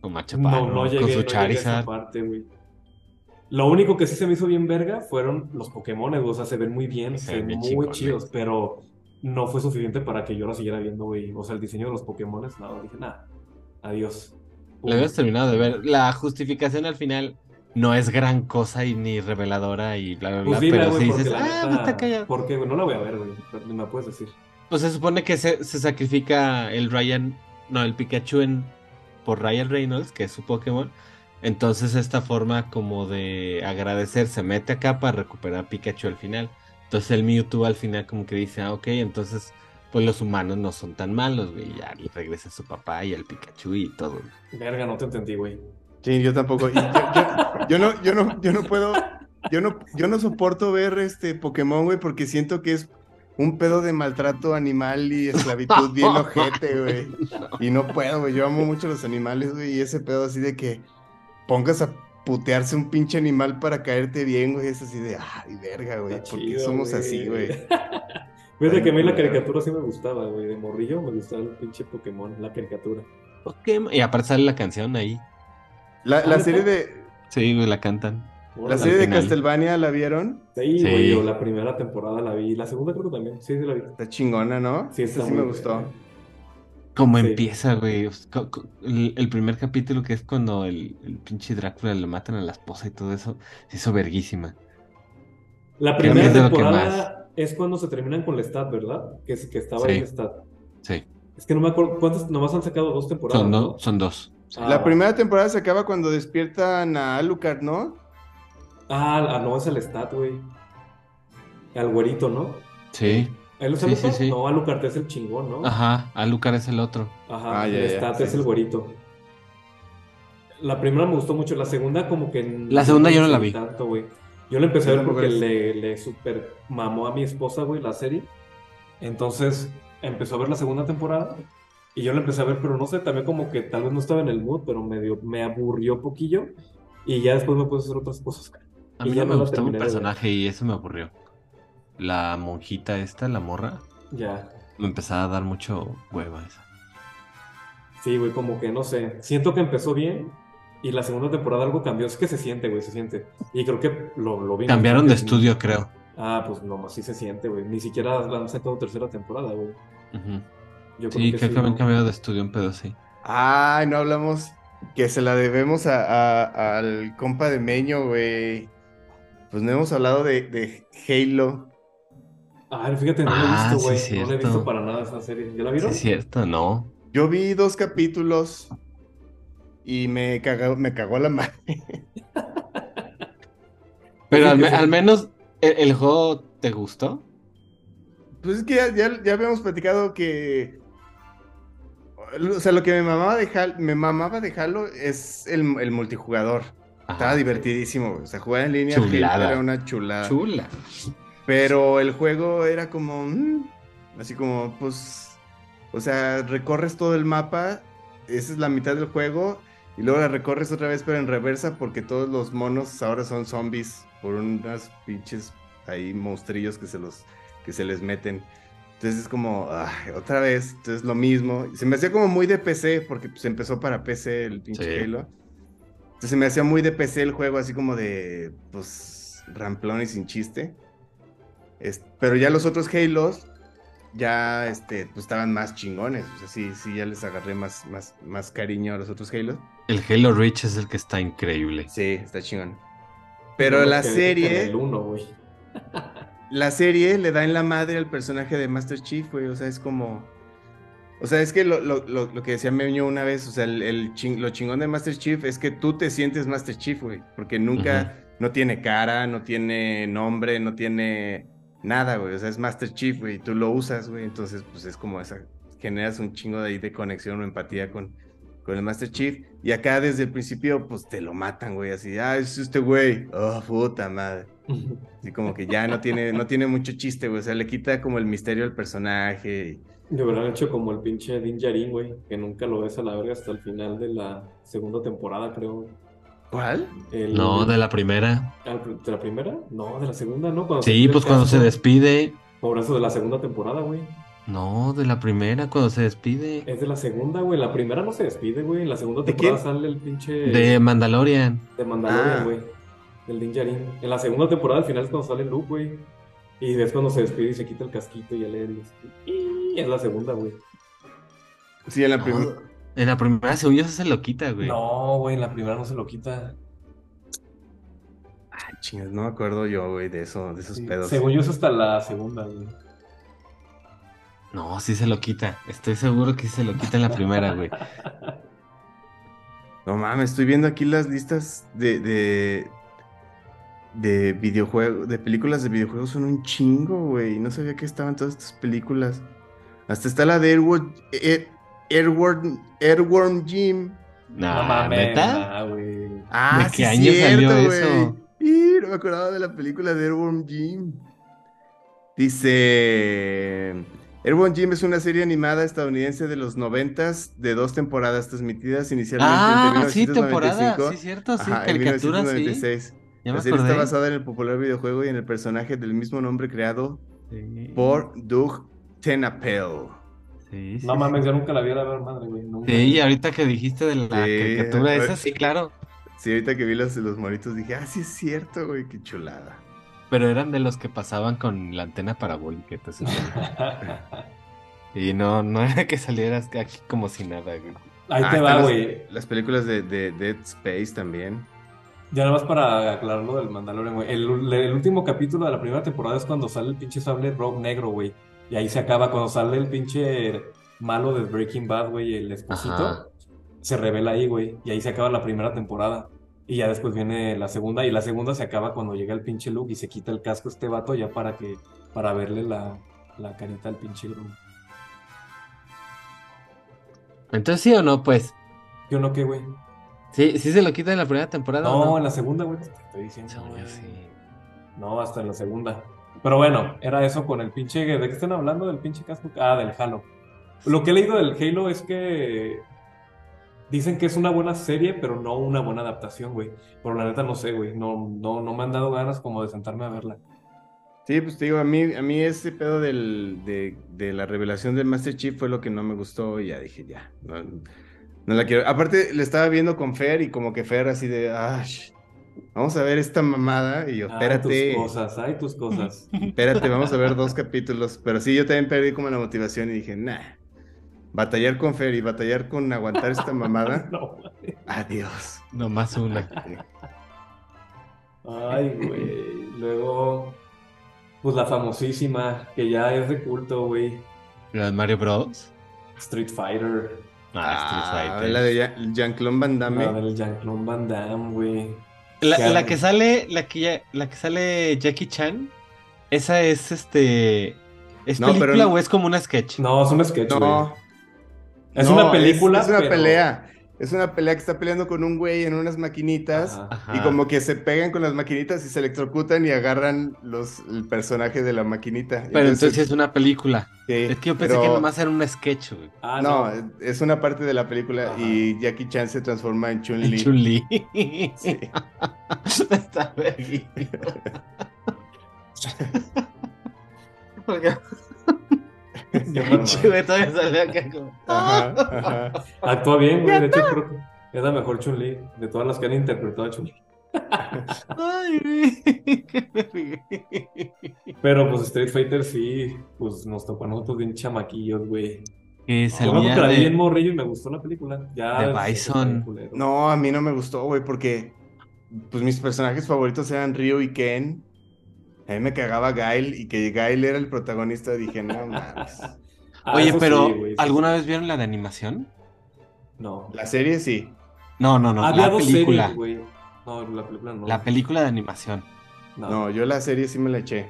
S5: Con Machaparro,
S4: No, no llegué,
S5: con su
S4: no llegué a esa
S5: Charizard.
S4: parte, güey. Lo único que sí se me hizo bien verga fueron los Pokémones, güey. O sea, se ven muy bien,
S5: Se
S4: se
S5: ven
S4: muy chidos, pero no fue suficiente para que yo la siguiera viendo, güey. O sea, el diseño de los Pokémones, no, dije, nada, adiós.
S5: La habías terminado de ver. La justificación al final no es gran cosa y ni reveladora y bla, bla, bla.
S4: Pues dila,
S5: pero
S4: güey,
S5: sí
S4: porque
S5: dices, ah,
S4: neta,
S5: está callado.
S4: ¿por qué, güey? No la voy a ver, güey. Me puedes decir.
S5: Pues se supone que se, se sacrifica el Ryan, no, el Pikachu en, por Ryan Reynolds, que es su Pokémon. Entonces esta forma como de agradecer se mete acá para recuperar Pikachu al final. Entonces el Mewtwo al final como que dice, ah, ok, entonces pues los humanos no son tan malos, güey. Ya le regresa a su papá y al Pikachu y todo.
S4: Verga, no te entendí, güey.
S3: Sí, yo tampoco. Y yo, yo- yo no, yo no, yo no puedo, yo no, yo no soporto ver este Pokémon, güey, porque siento que es un pedo de maltrato animal y esclavitud bien ojete, güey. Y no puedo, güey. Yo amo mucho los animales, güey, y ese pedo así de que pongas a putearse un pinche animal para caerte bien, güey, es así de, ay, verga, güey. ¿Por qué somos así, güey?
S4: Fíjate que a mí la caricatura sí me gustaba, güey. De morrillo me gustaba el pinche Pokémon, la caricatura.
S5: Pokémon. Y aparte sale la canción ahí.
S3: La, la serie de,
S5: Sí, güey, la cantan.
S3: la serie de. Castlevania, ¿la vieron?
S4: Sí,
S5: Sí.
S4: güey, yo la primera temporada la vi. La segunda creo que también. Sí, sí la vi.
S3: Está chingona, ¿no?
S4: Sí,
S3: Esa
S4: está
S3: sí me gustó.
S5: Como
S4: Sí.
S5: empieza, güey. El, el primer capítulo que es cuando el, el pinche Drácula le matan a la esposa y todo eso, se hizo verguísima.
S4: La primera temporada es cuando se terminan con Lestat, ¿verdad? Que, es, que estaba
S5: Sí.
S4: ahí Lestat.
S5: Sí,
S4: Es que no me acuerdo cuántas, nomás han sacado dos temporadas,
S5: son,
S4: ¿no?
S5: do- son dos.
S4: Ah,
S3: La primera temporada se acaba cuando despiertan a Alucard, ¿no?
S4: Ah, ah, no, es el Lestat, güey. Al güerito, ¿no?
S5: Sí.
S4: ¿Él es
S5: Sí, sí, sí.
S4: No, Alucard es el chingón, ¿no?
S5: Ajá, Alucard es el otro.
S4: Ajá,
S3: Ah, ya,
S4: el
S3: sí,
S4: es
S3: sí,
S4: el güerito. La primera me gustó mucho, la segunda como que...
S5: La segunda yo no la vi.
S4: Tanto, güey. Yo la empecé a ver porque le, le super mamó a mi esposa, güey, la serie. Entonces empezó a ver la segunda temporada y yo la empecé a ver, pero no sé, también como que tal vez no estaba en el mood, pero medio me aburrió poquillo y ya después me puse a hacer otras cosas.
S5: A
S4: Y
S5: mí
S4: ya
S5: no me gustaba un personaje y eso me aburrió. La monjita esta, la morra,
S4: Ya.
S5: me empezaba a dar mucho hueva esa.
S4: Sí, güey, como que no sé. Siento que empezó bien y la segunda temporada algo cambió. Es que se siente, güey, se siente. Y creo que lo, lo vi.
S5: Cambiaron de estudio, creo.
S4: Ah, pues nomás sí se siente, güey. Ni siquiera la han sacado tercera temporada, güey.
S5: Ujú.
S4: Yo creo
S5: Sí,
S4: que
S5: creo
S4: sí,
S5: que habían cambiado de estudio un pedo así.
S3: Ay, no hablamos que se la debemos a, a- al compa de Meño, güey. Pues no hemos hablado de, de Halo.
S4: Ah, fíjate, no la
S5: Ah,
S4: he visto,
S5: sí,
S4: güey. no la he visto para nada esa serie. ¿Ya la
S5: Sí,
S4: vieron?
S5: es cierto, no.
S3: Yo vi dos capítulos y me cagó, me cagó la madre.
S5: Pero al,
S4: que
S5: me-
S4: sí.
S5: al menos, ¿el, el juego te gustó?
S3: Pues es que ya, ya, ya habíamos platicado que. O sea, lo que me mamaba de Halo, me mamaba de Halo es el, el multijugador. Estaba divertidísimo. güey. O sea, jugar en línea
S5: Chulada.
S3: era una chulada.
S5: Chula.
S3: Pero el juego era como. mm, así como, pues. O sea, recorres todo el mapa. Esa es la mitad del juego. Y luego la recorres otra vez, pero en reversa, porque todos los monos ahora son zombies. Por unas pinches ahí monstrillos que se los. que se les meten. Entonces es como, ay, otra vez, entonces lo mismo. Se me hacía como muy de PC, porque pues empezó para PC el pinche
S5: Sí.
S3: Halo. Entonces se me hacía muy de PC el juego, así como de, pues, ramplón y sin chiste. Pero ya los otros Halos, ya, este, pues estaban más chingones. O sea, sí, sí, ya les agarré más, más, más cariño a los otros Halos.
S5: El Halo Reach es el que está increíble.
S3: Sí, está chingón. Pero la serie,
S4: el uno, güey.
S3: la serie le da en la madre al personaje de Master Chief, güey. O sea, es como. O sea, es que lo, lo, lo, lo que decía Meño una vez, o sea, el, el ching- lo chingón de Master Chief es que tú te sientes Master Chief, güey. Porque nunca, no tiene cara, no tiene nombre, no tiene nada, güey. O sea, es Master Chief, güey. Y tú lo usas, güey. Entonces, pues es como esa, generas un chingo de ahí de conexión o empatía con, con el Master Chief. Y acá desde el principio, pues te lo matan, güey. Así, ah, es este güey. Oh, puta madre. Así como que ya no tiene, no tiene mucho chiste, güey. O sea, le quita como el misterio al personaje. y-
S4: Le hubieran hecho como el pinche Din Djarin, güey, que nunca lo ves a la verga hasta el final de la segunda temporada, creo.
S3: ¿Cuál?
S4: El-
S5: No, de la primera.
S4: ¿De la primera? No, de la segunda, ¿no? Cuando
S5: Sí, pues cuando se despide.
S4: Por eso de la segunda temporada, güey.
S5: No, de la primera, cuando se despide.
S4: Es de la segunda, güey. La primera no se despide, güey. En la segunda
S3: ¿De
S4: temporada
S3: quién?
S4: sale el pinche
S5: De Mandalorian.
S4: de Mandalorian,
S3: Ah.
S4: güey. Del Din Djarin. En la segunda temporada al final es cuando sale Luke, güey. Y ves cuando se despide y se quita el casquito y ya le "Y", es la segunda, güey.
S3: Sí, en la
S5: No,
S3: primera.
S5: En la primera, según yo, se lo quita, güey.
S4: No, güey, en la primera no se lo quita.
S3: Ay, chingas, no me acuerdo yo, güey, de eso, de esos
S4: Sí,
S3: pedos.
S4: Según yo es hasta la segunda, güey.
S5: No, sí se lo quita. Estoy seguro que se lo quita en la primera, güey.
S3: No mames, estoy viendo aquí las listas de, de, de videojuegos, de películas de videojuegos, son un chingo, güey. No sabía que estaban todas estas películas. Hasta está la de Airworm, Air- Airworm, Airworm Jim.
S5: No,
S4: no mames,
S5: ¿neta?
S4: nah, güey.
S3: Ah,
S5: ¿De
S3: sí
S5: qué
S3: es
S5: año
S3: cierto,
S5: salió
S3: güey.
S5: eso?
S3: Y no me acordaba de la película de Airworm Jim. Dice, Airborne Jim es una serie animada estadounidense de los noventas de dos temporadas transmitidas inicialmente
S5: Ah,
S3: entre
S5: sí, temporada.
S3: 1995
S5: Sí, cierto, sí,
S3: ajá, en
S5: caricatura, sí.
S3: 1996.
S5: Ya
S3: La serie está basada en el popular videojuego y en el personaje del mismo nombre creado
S5: Sí.
S3: por Doug Tenapel.
S5: Sí, sí,
S4: No
S5: sí.
S4: mames, yo nunca la vi a la ver madre, güey. nunca.
S5: Sí, y ahorita que dijiste de la
S3: Sí,
S5: caricatura
S3: a-
S5: esa, sí, claro.
S3: Sí, ahorita que vi los, los moritos dije, ah, sí es cierto, güey, qué chulada.
S5: Pero eran de los que pasaban con la antena parabólica. entonces, y no, no era que salieras aquí como si nada, güey.
S4: Ahí
S3: Ah,
S4: te va,
S3: las-
S4: güey.
S3: Las, películas de, de Dead Space también.
S4: Ya nada más para aclarar lo del Mandalorian, güey. El, el último capítulo de la primera temporada es cuando sale el pinche sable rock negro, güey. Y ahí se acaba, cuando sale el pinche malo de Breaking Bad, güey, el esposito.
S5: Ajá.
S4: Se revela ahí, güey. Y ahí se acaba la primera temporada. Y ya después viene la segunda. Y la segunda se acaba cuando llega el pinche Luke y se quita el casco este vato ya para que, para verle la, la carita al pinche Grogu.
S5: Entonces, ¿sí o no? Pues,
S4: ¿Yo no qué, güey?
S5: sí, sí se lo quita en la primera temporada. ¿o
S4: No, en la segunda, güey. Te estoy diciendo,
S5: Según yo
S4: güey.
S5: sí.
S4: No, hasta en la segunda. Pero bueno, era eso con el pinche. ¿De qué están hablando? Del pinche casco. Ah, del Halo. Lo que he leído del Halo es que dicen que es una buena serie, pero no una buena adaptación, güey. Pero la neta no sé, güey. No, no, no me han dado ganas como de sentarme a verla.
S3: Sí, pues te digo, a mí, a mí ese pedo del, de, la revelación del Master Chief fue lo que no me gustó y ya dije, ya, no, no la quiero. Aparte, le estaba viendo con Fer y como que Fer así de, "Ay, vamos a ver esta mamada y yo,
S4: Ay,
S3: espérate,
S4: tus cosas, ay, tus cosas.
S3: espérate, vamos a ver dos capítulos. Pero sí, yo también perdí como la motivación y dije, nah, batallar con Fer y batallar con aguantar esta mamada,
S4: No.
S3: adiós.
S5: Nomás una.
S4: Ay, güey. Luego, pues la famosísima, que ya es de culto, güey.
S5: ¿La de Mario Bros?
S4: Street Fighter.
S5: Ah, Street
S3: Ah,
S5: Fighter.
S3: la de Jean- Jean-Claude Van Damme.
S4: La del Jean-Claude Van Damme, güey.
S5: La,
S4: Que-
S5: la que sale, la que ya, la que sale Jackie Chan, esa es este. ¿Es
S3: No,
S5: película o es como una sketch?
S4: No, es un sketch, güey.
S3: No,
S4: Es
S3: no,
S4: una película,
S3: Es, una
S4: pero-
S3: pelea. Es una pelea que está peleando con un güey en unas maquinitas.
S4: Ajá.
S5: Ajá.
S3: Y como que se pegan con las maquinitas y se electrocutan y agarran los, el personaje de la maquinita.
S5: Pero entonces sí es una película.
S3: sí,
S5: Es que yo pensé
S3: pero-
S5: que nomás era un sketch, güey.
S4: Ah,
S3: No,
S4: no.
S3: es una parte de la película
S4: Ajá.
S3: y Jackie Chan se transforma en Chun-Li.
S5: Chun-Li.
S3: Sí.
S5: Está. Porque
S4: Yo me
S5: pinche güey todavía sale acá como.
S3: Ajá, ajá.
S4: Actúa bien, güey. De hecho, creo que es la mejor Chun-Li de todas las que han interpretado a Chun-Li.
S5: Ay, güey.
S4: Pero pues Street Fighter sí, pues nos tocó a nosotros bien chamaquillos, güey.
S5: Que
S4: Yo me
S5: salía
S4: en
S5: de,
S4: morrillo y me gustó la película. Ya
S5: de Bison.
S4: bien.
S3: No, a mí no me gustó, güey, porque pues mis personajes favoritos eran Ryu y Ken. A mí me cagaba Gail y que Gail era el protagonista. Dije, no mames.
S4: Ah,
S5: Oye, pero
S4: sí, güey, sí,
S5: ¿alguna vez vieron la de animación?
S4: No.
S3: La serie sí.
S5: No, no, no,
S4: Había
S5: la
S4: dos
S5: película.
S4: series, güey. No, la película no.
S5: La película de animación.
S4: No.
S3: No, yo la serie sí me la eché.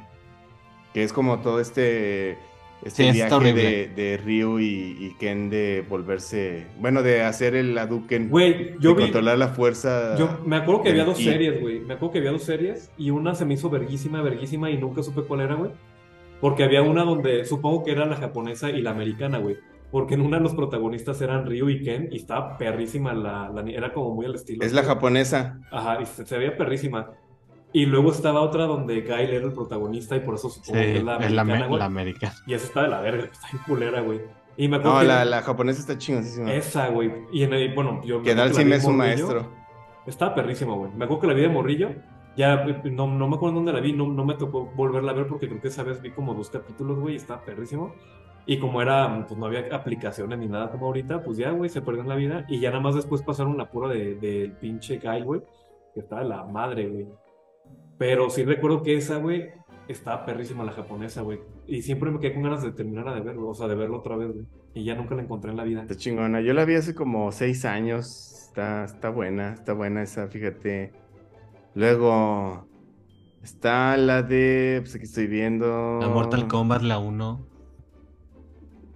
S3: Que es como todo este, este
S5: Sí,
S3: viaje
S5: horrible.
S3: de, de Ryu y, y Ken de volverse. Bueno, de hacer el Hadouken.
S4: Güey, yo
S3: de
S4: vi.
S3: controlar la fuerza.
S4: Yo me acuerdo que había dos
S3: ki.
S4: series, güey. Me acuerdo que había dos series y una se me hizo verguísima, verguísima y nunca supe cuál era, güey. Porque había una donde supongo que era la japonesa y la americana, güey. Porque en una los protagonistas eran Ryu y Ken y estaba perrísima la, la ni- era como muy al estilo.
S3: Es la japonesa.
S4: Ajá, y se, se veía perrísima. Y luego estaba otra donde Guile era el protagonista y por eso
S5: Sí,
S4: supongo que es la
S5: es la,
S4: americana,
S5: me-
S4: güey.
S5: la americana.
S4: Y esa está de la verga, está bien culera, güey. Y me acuerdo
S3: No,
S4: que
S3: la, la japonesa está chingoncísima.
S4: esa, güey. Y en el, bueno, yo me
S3: Que
S4: la
S3: Dalsim
S4: de
S3: es un maestro.
S4: Estaba perrísimo, güey. Me acuerdo que la vi de morrillo. Ya no, no me acuerdo dónde la vi, no, no me tocó volverla a ver porque creo que esa vez vi como dos capítulos, güey, y estaba perrísimo. Y como era, pues no había aplicaciones ni nada como ahorita, pues ya, güey, se perdió en la vida. Y ya nada más después pasaron la pura de- del pinche Guy, güey, que estaba de la madre, güey. Pero sí recuerdo que esa, güey, estaba perrísima la japonesa, güey. Y siempre me quedé con ganas de terminar de verlo, o sea, de verlo otra vez, güey. Y ya nunca la encontré en la vida.
S3: Está chingona. Yo la vi hace como seis años. Está, está buena, está buena esa, fíjate. Luego está la de. Pues aquí estoy viendo.
S5: La Mortal Kombat, la 1.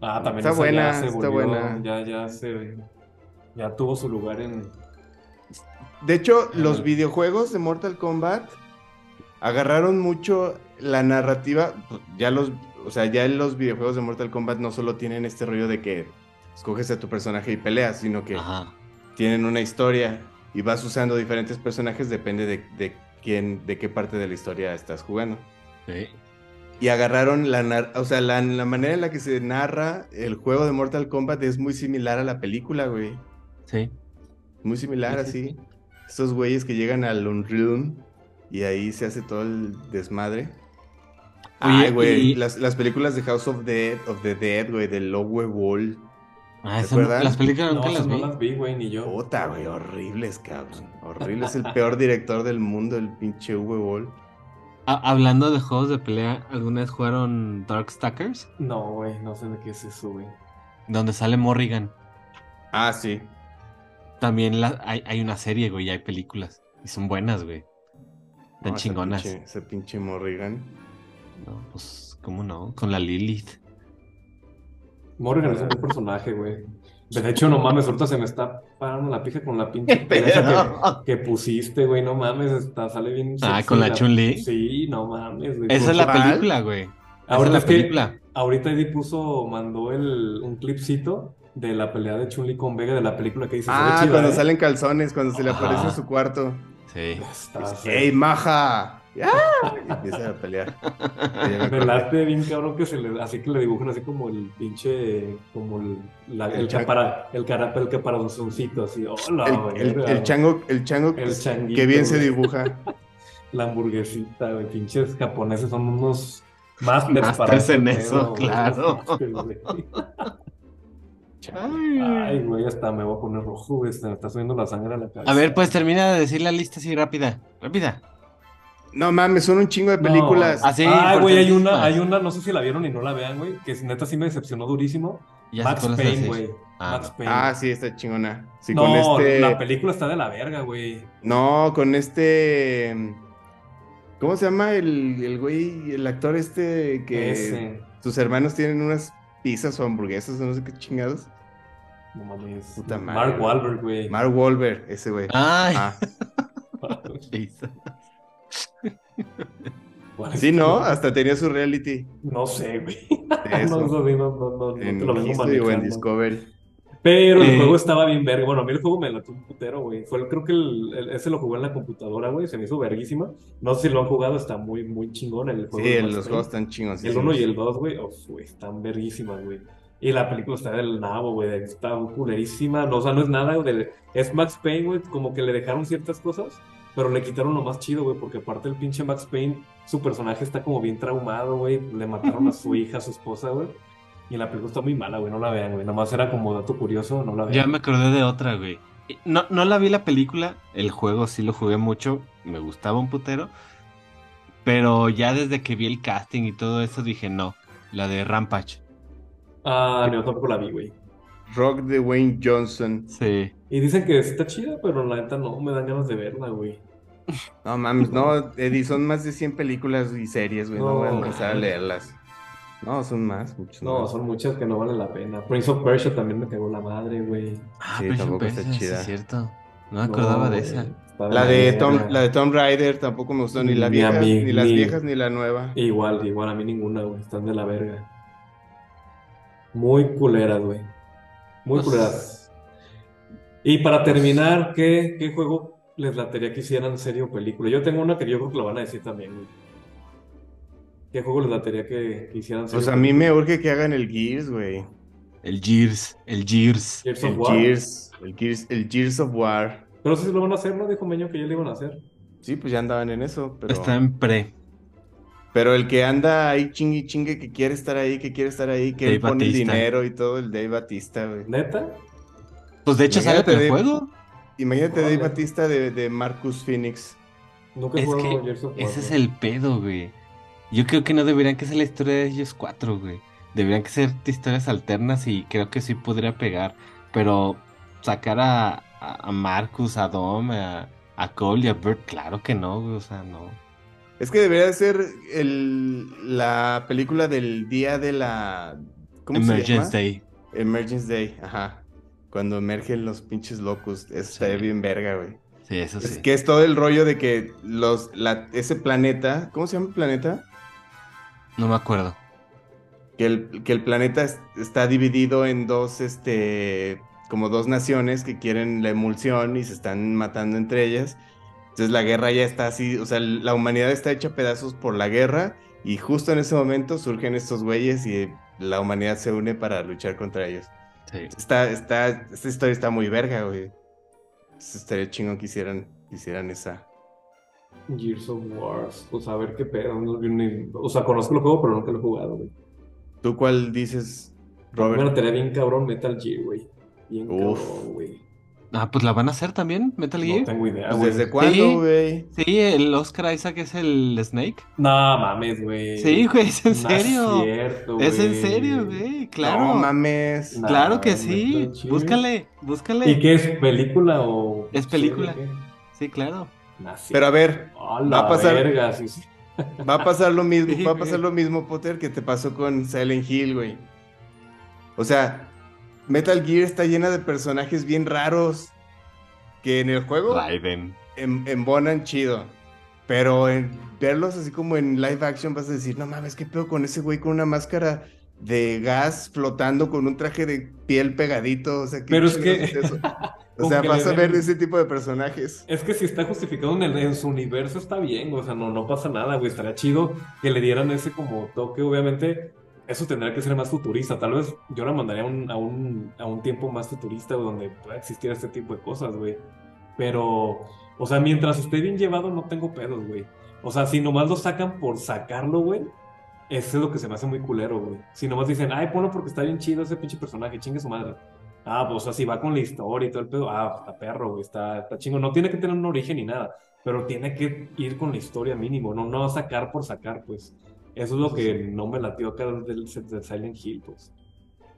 S4: Ah, también
S3: Está
S4: esa
S3: buena,
S4: ya se
S3: está
S4: volvió-
S3: buena.
S4: Ya, ya se. Ya tuvo su lugar en.
S3: De hecho,
S4: Ah.
S3: los videojuegos de Mortal Kombat agarraron mucho la narrativa. Ya los, o sea, ya los videojuegos de Mortal Kombat no solo tienen este rollo de que escoges a tu personaje y peleas, sino que
S5: Ajá.
S3: tienen una historia y vas usando diferentes personajes, depende de, de quién, de qué parte de la historia estás jugando.
S5: Sí.
S3: Y agarraron la, o sea, la, la manera en la que se narra el juego de Mortal Kombat es muy similar a la película, güey.
S5: Sí.
S3: Muy similar,
S5: Sí, sí,
S3: así.
S5: sí.
S3: Estos güeyes que llegan al Unreal y ahí se hace todo el desmadre. Ay, güey,
S5: y-
S3: las, las películas de House of Dead, of the Dead, güey, de Lowe Wall.
S5: Ah,
S3: ¿Te
S5: esa no- las películas
S4: No,
S5: nunca
S4: esas
S5: las
S4: no
S5: vi.
S4: las vi, güey, ni yo.
S3: Puta, güey, horribles, cabrón. Horrible, es el peor director del mundo, el pinche Uwe Wall.
S5: Ah, hablando de juegos de pelea, ¿alguna vez jugaron Darkstalkers?
S4: No, güey, no sé de qué es eso, güey.
S5: Donde sale Morrigan.
S3: Ah, sí.
S5: También la- hay, hay una serie, güey, y hay películas. Y son buenas, güey.
S3: No, ese
S5: chingonas.
S3: pinche- Ese pinche Morrigan.
S5: No, pues, ¿cómo no? Con la Lilith.
S4: Morgan es un buen personaje, güey. De hecho, no mames, ahorita se me está parando la pija con la pinche
S3: ¿Qué
S4: pera esa
S3: pedo?
S4: que, que pusiste, güey. No mames, está, sale bien.
S5: Ah,
S4: sexy
S5: ¿con la Chun-Li?
S4: Sí, no mames, güey.
S5: Esa es la película, güey. Esa es
S4: Ahorita
S5: la
S4: que-
S5: película.
S4: Ahorita Eddie puso, mandó el, un clipcito de la pelea de Chun-Li con Vega de la película que dice.
S3: Ah, cuando
S4: ¿eh?
S3: salen calzones, cuando se le aparece en su cuarto.
S5: Sí.
S3: ¡Ey, maja! ¡Ya! Y empieza a pelear.
S4: Me late bien cabrón que se le, así que le dibujan así como el pinche, como el, la-
S3: El
S4: el, capara, el carapa, el caparazzoncito, así, hola,
S3: El, el- el chango, el chango
S4: El
S3: que-
S4: changuito,
S3: que bien se
S4: güey.
S3: dibuja.
S4: La hamburguesita, güey, pinches japoneses son unos masters para
S5: en eso,
S4: güey,
S5: claro.
S4: Ay, güey, hasta me voy a poner rojo, güey, se me está subiendo la sangre a la cabeza.
S5: A ver, pues termina de decir la lista así rápida. Rápida.
S3: No mames, son un chingo de películas.
S5: No, así,
S4: ah, güey, hay una, hay una, no sé si la vieron y no la vean, güey, que neta sí me decepcionó durísimo.
S5: Ya
S4: Max Payne, güey.
S5: Ah,
S4: Max Payne.
S3: Ah, sí, está chingona. Sí,
S4: no,
S3: con este.
S4: la película está de la verga, güey.
S3: No, con este. ¿Cómo se llama el, el güey, el actor este que
S4: Ese.
S3: sus hermanos tienen unas pizzas o hamburguesas o no sé qué chingados?
S4: No mames.
S3: Puta madre,
S4: Mark. Wahlberg, güey.
S3: Mark Wahlberg, ese güey.
S5: Ay.
S3: Ah, sí, ¿no? Hasta tenía su reality
S4: No sé, güey. No, no, no, no, no
S3: en
S4: te lo vengo
S3: History o en. Discovery.
S4: Pero el
S5: Eh.
S4: juego estaba bien verga. Bueno, a mí el juego me lató un putero, güey. Fue, el- creo que el, el- ese lo jugué en la computadora, güey. Se me hizo verguísima. No sé si lo han jugado, está muy, muy chingón el juego.
S3: Sí, los juegos están chingos.
S4: El 1 y el 2, güey, uf, güey, están verguísimas, güey. Y la película está del nabo, güey, está culerísima. No, o sea, no es nada, güey. Es Max Payne, güey, como que le dejaron ciertas cosas, pero le quitaron lo más chido, güey, porque aparte el pinche Max Payne, su personaje está como bien traumado, güey. Le mataron a su hija, a su esposa, güey. Y la película está muy mala, güey, no la vean, güey. Nomás era como dato curioso, no la vean.
S5: Ya me acordé de otra, güey. No, no la vi la película, el juego sí lo jugué mucho, me gustaba un putero. Pero ya desde que vi el casting y todo eso dije, no, la de Rampage.
S4: Ah, no, tampoco la vi, güey.
S3: Rock de Wayne Johnson.
S5: Sí.
S4: Y dicen que está chida, pero la neta no me dan ganas de verla, güey.
S3: No mames, no, Eddie, son más de 100 películas y series, güey. No,
S4: No,
S3: voy a empezar a leerlas. No, son más, muchos
S4: No,
S3: más.
S4: son muchas que no valen la pena. Prince of Persia también me cagó la madre, güey.
S5: Ah,
S3: Sí,
S5: Prince of
S3: tampoco está
S5: Persia, sí
S3: chida.
S5: es cierto. No me acordaba
S4: No,
S5: de esa.
S3: La de. Tom, la de Tomb Raider tampoco me gustó, ni la
S4: Ni a
S3: vieja,
S4: mí,
S3: ni las
S4: ni-
S3: viejas, ni la nueva.
S4: Igual, igual, a mí ninguna, güey. Están de la verga. Muy culeras, güey. Muy
S5: Pues-
S4: culeras. Y para terminar, ¿qué, qué juego les latería que hicieran serie o película? Yo tengo una que yo creo que lo van a decir también, güey. ¿Qué juego les latería que, que hicieran serie
S3: Pues
S4: o
S3: a mí
S4: película?
S3: me urge que hagan el Gears, güey.
S5: El Gears, el Gears.
S4: Gears of
S3: El
S4: War.
S3: Gears, el Gears, el Gears of War.
S4: Pero sí lo van a hacer, ¿no? Dijo Meño que ya lo iban a hacer.
S3: Sí, pues ya andaban en eso, pero...
S5: Está en pre.
S3: Pero el que anda ahí chingue y chingue, que quiere estar ahí, que quiere estar ahí, que
S5: Dave
S3: él pone el dinero y todo, el Dave Batista, güey.
S4: ¿Neta?
S5: Pues de hecho sale el
S3: de-
S5: juego.
S3: Imagínate Dave. Batista de, de Marcus Phoenix.
S4: Nunca
S5: Es que ese es el pedo, güey. Yo creo que no deberían que ser la historia de ellos cuatro, güey. Deberían que ser historias alternas y creo que sí podría pegar. Pero sacar a, a, a Marcus, a Dom, a, a Cole y a Bert, claro que no, güey. O sea, no.
S3: Es que debería ser el, la película del día de la... ¿Cómo se llama?
S5: Emergence Day.
S3: Emergence Day, ajá. Cuando emergen los pinches locos. Eso estaría
S5: Sí.
S3: bien verga, güey.
S5: Sí, eso
S3: Es
S5: sí.
S3: que es todo el rollo de que los, la, ese planeta, ¿cómo se llama el planeta?
S5: No me acuerdo.
S3: Que el, que el planeta es- está dividido en dos, este, como dos naciones que quieren la emulsión y se están matando entre ellas. Entonces la guerra ya está así, o sea, la humanidad está hecha a pedazos por la guerra y justo en ese momento surgen estos güeyes y la humanidad se une para luchar contra ellos.
S5: Sí.
S3: Está, está, esta historia está muy verga, güey. Entonces, Estaría chingón que hicieran, que hicieran esa.
S4: Gears of Wars. Pues a ver qué pedo. no- ni- O sea, conozco el juego, pero nunca lo he jugado, güey.
S3: ¿Tú cuál dices,
S4: Bueno,
S3: Robert?
S4: tenía bien cabrón Metal Gear, güey. Bien
S3: Uf.
S4: cabrón, güey.
S5: Ah, pues la van a hacer también, Metal
S4: No
S5: Gear.
S4: tengo idea,
S3: Pues,
S4: güey.
S3: ¿Desde cuándo, güey?
S5: Sí, el Oscar Isaac es el Snake.
S4: No mames, güey.
S5: Sí, güey, es en
S4: No
S5: serio.
S4: cierto,
S5: Es en
S4: güey.
S5: serio, güey, claro.
S3: No mames.
S4: No.
S5: Claro que sí. Búscale, búscale.
S4: ¿Y qué es? ¿Película o.?
S5: Es película. Sí, claro.
S4: Nah, sí.
S3: Pero a ver,
S4: A
S3: va a pasar-
S4: verga, sí, sí.
S3: va a pasar lo mismo,
S5: Sí,
S3: va a
S5: güey.
S3: pasar lo mismo, Potter, que te pasó con Silent Hill, güey. O sea, Metal Gear está llena de personajes bien raros que en el juego
S5: Raiden.
S3: em- embonan chido. Pero en verlos así como en live action vas a decir, no mames, ¿qué pedo con ese güey con una máscara de gas flotando con un traje de piel pegadito? O sea, ¿qué
S4: Pero es que-
S3: eso? O sea, vas a ver
S4: den-
S3: ese tipo de personajes.
S4: Es que si está justificado en, el- en su universo está bien, o sea, no, no pasa nada, güey, estaría chido que le dieran ese como toque, obviamente, eso tendría que ser más futurista, tal vez yo la mandaría un, a un, a un tiempo más futurista donde pueda existir este tipo de cosas, güey, pero, o sea, mientras esté bien llevado no tengo pedos, güey, o sea, si nomás lo sacan por sacarlo, güey, eso es lo que se me hace muy culero, güey, si nomás dicen, ay, ponlo porque está bien chido ese pinche personaje, chingue su madre. Ah, pues así va con la historia y todo el pedo. Ah, está perro, güey, está, está chingo. No tiene que tener un origen ni nada, pero tiene que ir con la historia mínimo, no, no sacar por sacar, pues. Eso es lo que no me latió acá del, del Silent Hill, pues.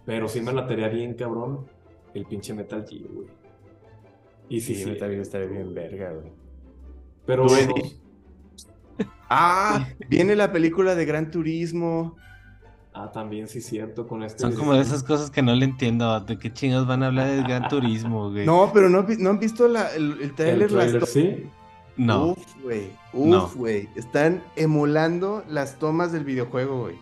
S4: Pero sí me latería bien, cabrón, el pinche Metal Gear, güey. Y sí,
S3: Sí,
S4: sí.
S3: Metal Gear estaría bien verga, güey.
S4: Pero
S3: Eddie. Ah, viene la película de Gran Turismo.
S4: Ah, también sí cierto, con este.
S5: Son como de esas cosas que no le entiendo. ¿De qué chingados van a hablar del Gran Turismo, güey?
S3: No, pero no, han visto la- el, el
S4: El
S3: trailer. las
S4: trailer, sí.
S5: No.
S3: Uf, güey.
S5: No.
S3: Uf, güey. Están emulando las tomas del videojuego, güey.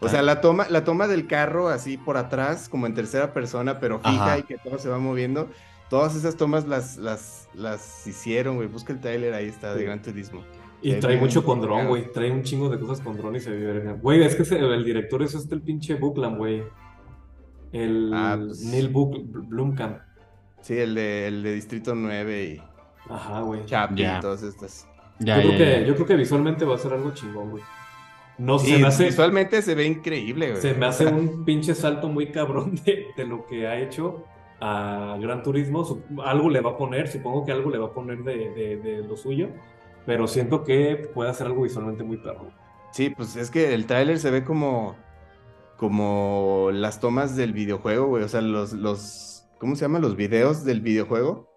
S3: O sea, la toma, la toma del carro así por atrás, como en tercera persona, pero fija
S5: Ajá.
S3: y que todo se va moviendo. Todas esas tomas las, las, las hicieron, güey. Busca el trailer, ahí está, de. Gran Turismo.
S4: Y trae mucho con dron, güey. Trae un chingo de cosas con dron y se ve verga. Güey, es que se- el director es este el pinche Buckland, güey. El
S3: Ah, pues.
S4: Neil Buck- Blomkamp.
S3: Sí, el de, el de Distrito 9 y
S4: Ajá, güey.
S3: Chaplin
S5: Ya.
S3: y todas estas.
S5: Ya,
S4: yo, creo que, yo creo que visualmente va a ser algo chingón, güey. No
S3: Sí,
S4: se me hace,
S3: visualmente se ve increíble, güey.
S4: se me hace un pinche salto muy cabrón de, de lo que ha hecho a Gran Turismo. Algo le va a poner, supongo que algo le va a poner de, de- de lo suyo. Pero siento que puede hacer algo visualmente muy perro.
S3: Sí, pues es que el tráiler se ve como como las tomas del videojuego, güey. O sea, los, los, ¿cómo se llaman? Los videos del videojuego.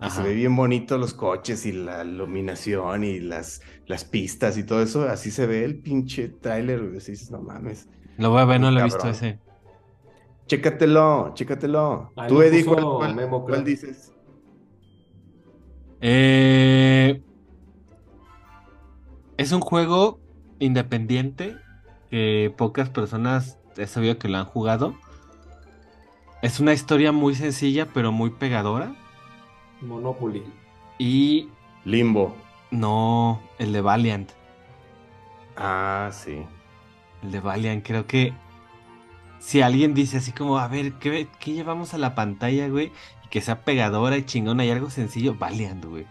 S3: Que se ve bien bonito los coches y la iluminación y las, las pistas y todo eso. Así se ve el pinche tráiler, güey. Dices, no mames.
S5: Lo voy a ver, no lo he visto ese.
S3: Chécatelo, chécatelo.
S4: Ahí
S3: Tú, Eddie, ¿cuál, cuál-
S4: Memo,
S3: cuál dices?
S5: Eh, es un juego independiente que pocas personas he sabido que lo han jugado. Es una historia muy sencilla pero muy pegadora.
S4: Monopoly.
S5: Y
S3: Limbo.
S5: no, el de Valiant.
S3: Ah, sí.
S5: El de Valiant, creo que si alguien dice así como, a ver, ¿qué, qué llevamos a la pantalla, güey? Y que sea pegadora y chingona y algo sencillo, Valiant, güey.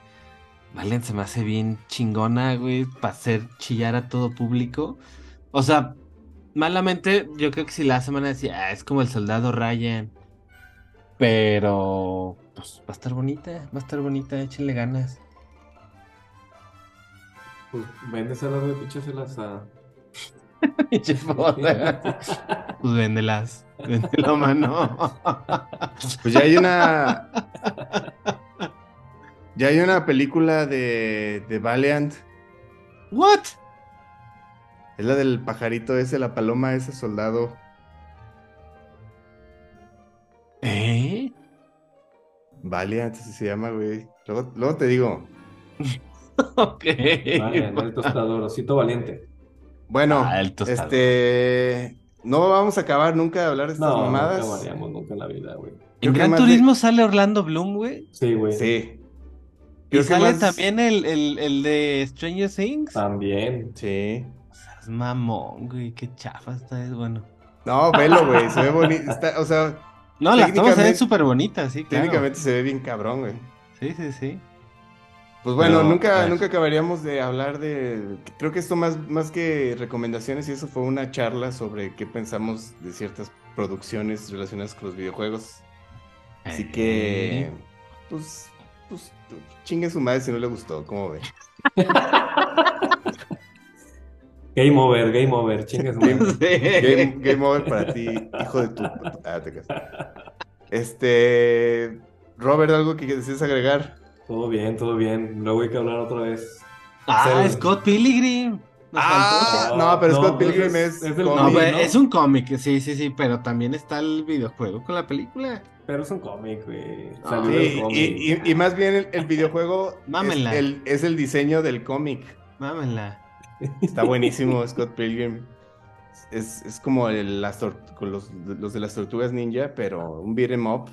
S5: Valiant se me hace bien chingona, güey, para hacer chillar a todo público. O sea, malamente, yo creo que si la semana decía, ah, es como el soldado Ryan. Pero, pues, va a estar bonita, va a estar bonita, échenle ganas.
S4: Pues véndeselas, güey, píchaselas a.
S5: Pues véndelas, véndelo, mano.
S3: Pues ya hay una. Ya hay una película de, de Valiant.
S5: What?
S3: Es la del pajarito ese, la paloma ese soldado. Valiant, así se llama, güey. Luego, luego te digo.
S5: Ok.
S4: Vale, el tostador, osito valiente.
S3: Bueno,
S5: Ah, el tostado.
S3: este. No vamos a acabar nunca de hablar de estas
S4: No, no
S3: mamadas.
S4: acabaríamos nunca en la vida, güey.
S5: En Gran
S3: de-
S5: Turismo sale Orlando Bloom, güey.
S4: Sí, güey.
S3: Sí.
S5: Y
S3: Creo
S5: sale
S3: más-
S5: también el, el, el de Stranger Things.
S4: También.
S3: Sí.
S5: Es mamón, güey. Qué chafa está. Es bueno.
S3: No, velo, güey. Se ve bonito. Está- O sea,
S5: No, las tomas se ven súper bonitas, sí, claro.
S3: técnicamente se ve bien cabrón, güey.
S5: Sí, sí, sí.
S3: Pues bueno,
S5: Pero,
S3: nunca, nunca acabaríamos de hablar de. Creo que esto más, más que recomendaciones y eso fue una charla sobre qué pensamos de ciertas producciones relacionadas con los videojuegos. Así que.
S5: Eh,
S3: Pues. Pues. Chingue su madre si no le gustó, ¿cómo ve?
S4: Game over, game over, madre.
S3: Game, game over para ti, hijo de tu. Ah, te. Este. Robert, algo que desees agregar.
S4: Todo bien, todo bien. Luego hay que hablar otra vez.
S5: Ah. Scott Pilgrim.
S3: Ah,
S5: faltó.
S3: no, pero
S4: No,
S3: Scott Pilgrim
S4: es-
S3: es.
S4: es del
S5: No,
S3: cómic.
S5: pero
S4: ¿no?
S5: es un cómic, sí, sí, sí, pero también está el videojuego con la película.
S4: Pero es un cómic, güey.
S5: Ah,
S4: Salió
S3: Sí,
S4: del
S3: y,
S4: cómic.
S3: y- y más bien el, el videojuego es
S5: Mámenla.
S3: el, es el diseño del cómic.
S5: Mámenla.
S3: Está buenísimo Scott Pilgrim. Es, es como el- las los, los de las tortugas ninja, pero un beat 'em up,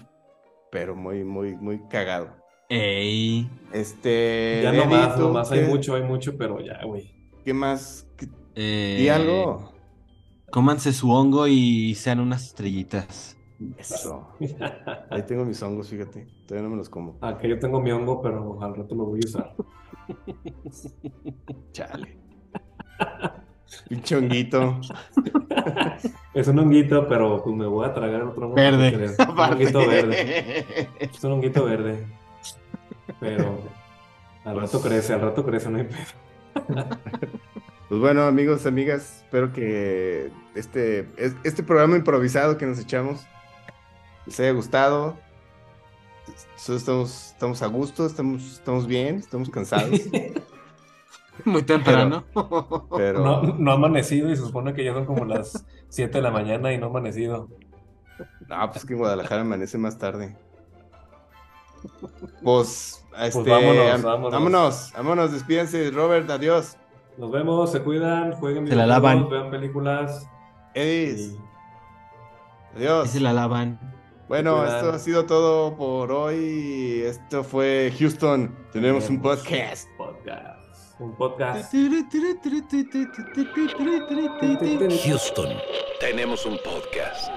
S3: pero muy, muy, muy cagado.
S5: Ey.
S3: Este.
S4: Ya no
S3: Eddie,
S4: más,
S3: ¿tú
S4: no más. Hay mucho, hay mucho, pero ya, güey.
S3: ¿Qué más? ¿Qué-
S5: Eh,
S3: ¿Y algo?
S5: Cómanse su hongo y sean unas estrellitas.
S3: Eso. Ahí tengo mis hongos, fíjate. Todavía no me los como.
S4: Acá yo tengo mi hongo, pero al rato lo voy a usar.
S3: Chale. Pinche honguito.
S4: Es un honguito, pero pues me voy a tragar otro.
S5: Verde.
S4: Un honguito verde. Es un honguito verde. Pero al
S3: Pues-
S4: rato crece, al rato crece, no hay pedo.
S3: Pues bueno, amigos, amigas, espero que este, es- este programa improvisado que nos echamos les haya gustado. Nosotros estamos, estamos a gusto, estamos, estamos bien, estamos cansados,
S5: Muy temprano.
S3: pero
S4: No, no ha amanecido y se supone que ya son como las 7 de la mañana y no ha amanecido.
S3: no, pues que en Guadalajara amanece más tarde. Pues, este,
S4: vámonos, vámonos.
S3: vámonos, vámonos, despídense, Robert, adiós.
S4: Nos vemos, se cuidan, jueguen
S5: Se la
S4: videojuegos,
S5: lavan.
S4: vean películas.
S3: Edis,
S4: y-
S3: adiós.
S5: Y se la lavan.
S3: Bueno, esto ha sido todo por hoy. Esto fue Houston. Tenemos un
S4: Tenemos
S3: podcast.
S4: Podcast un podcast.
S2: Houston, tenemos un podcast.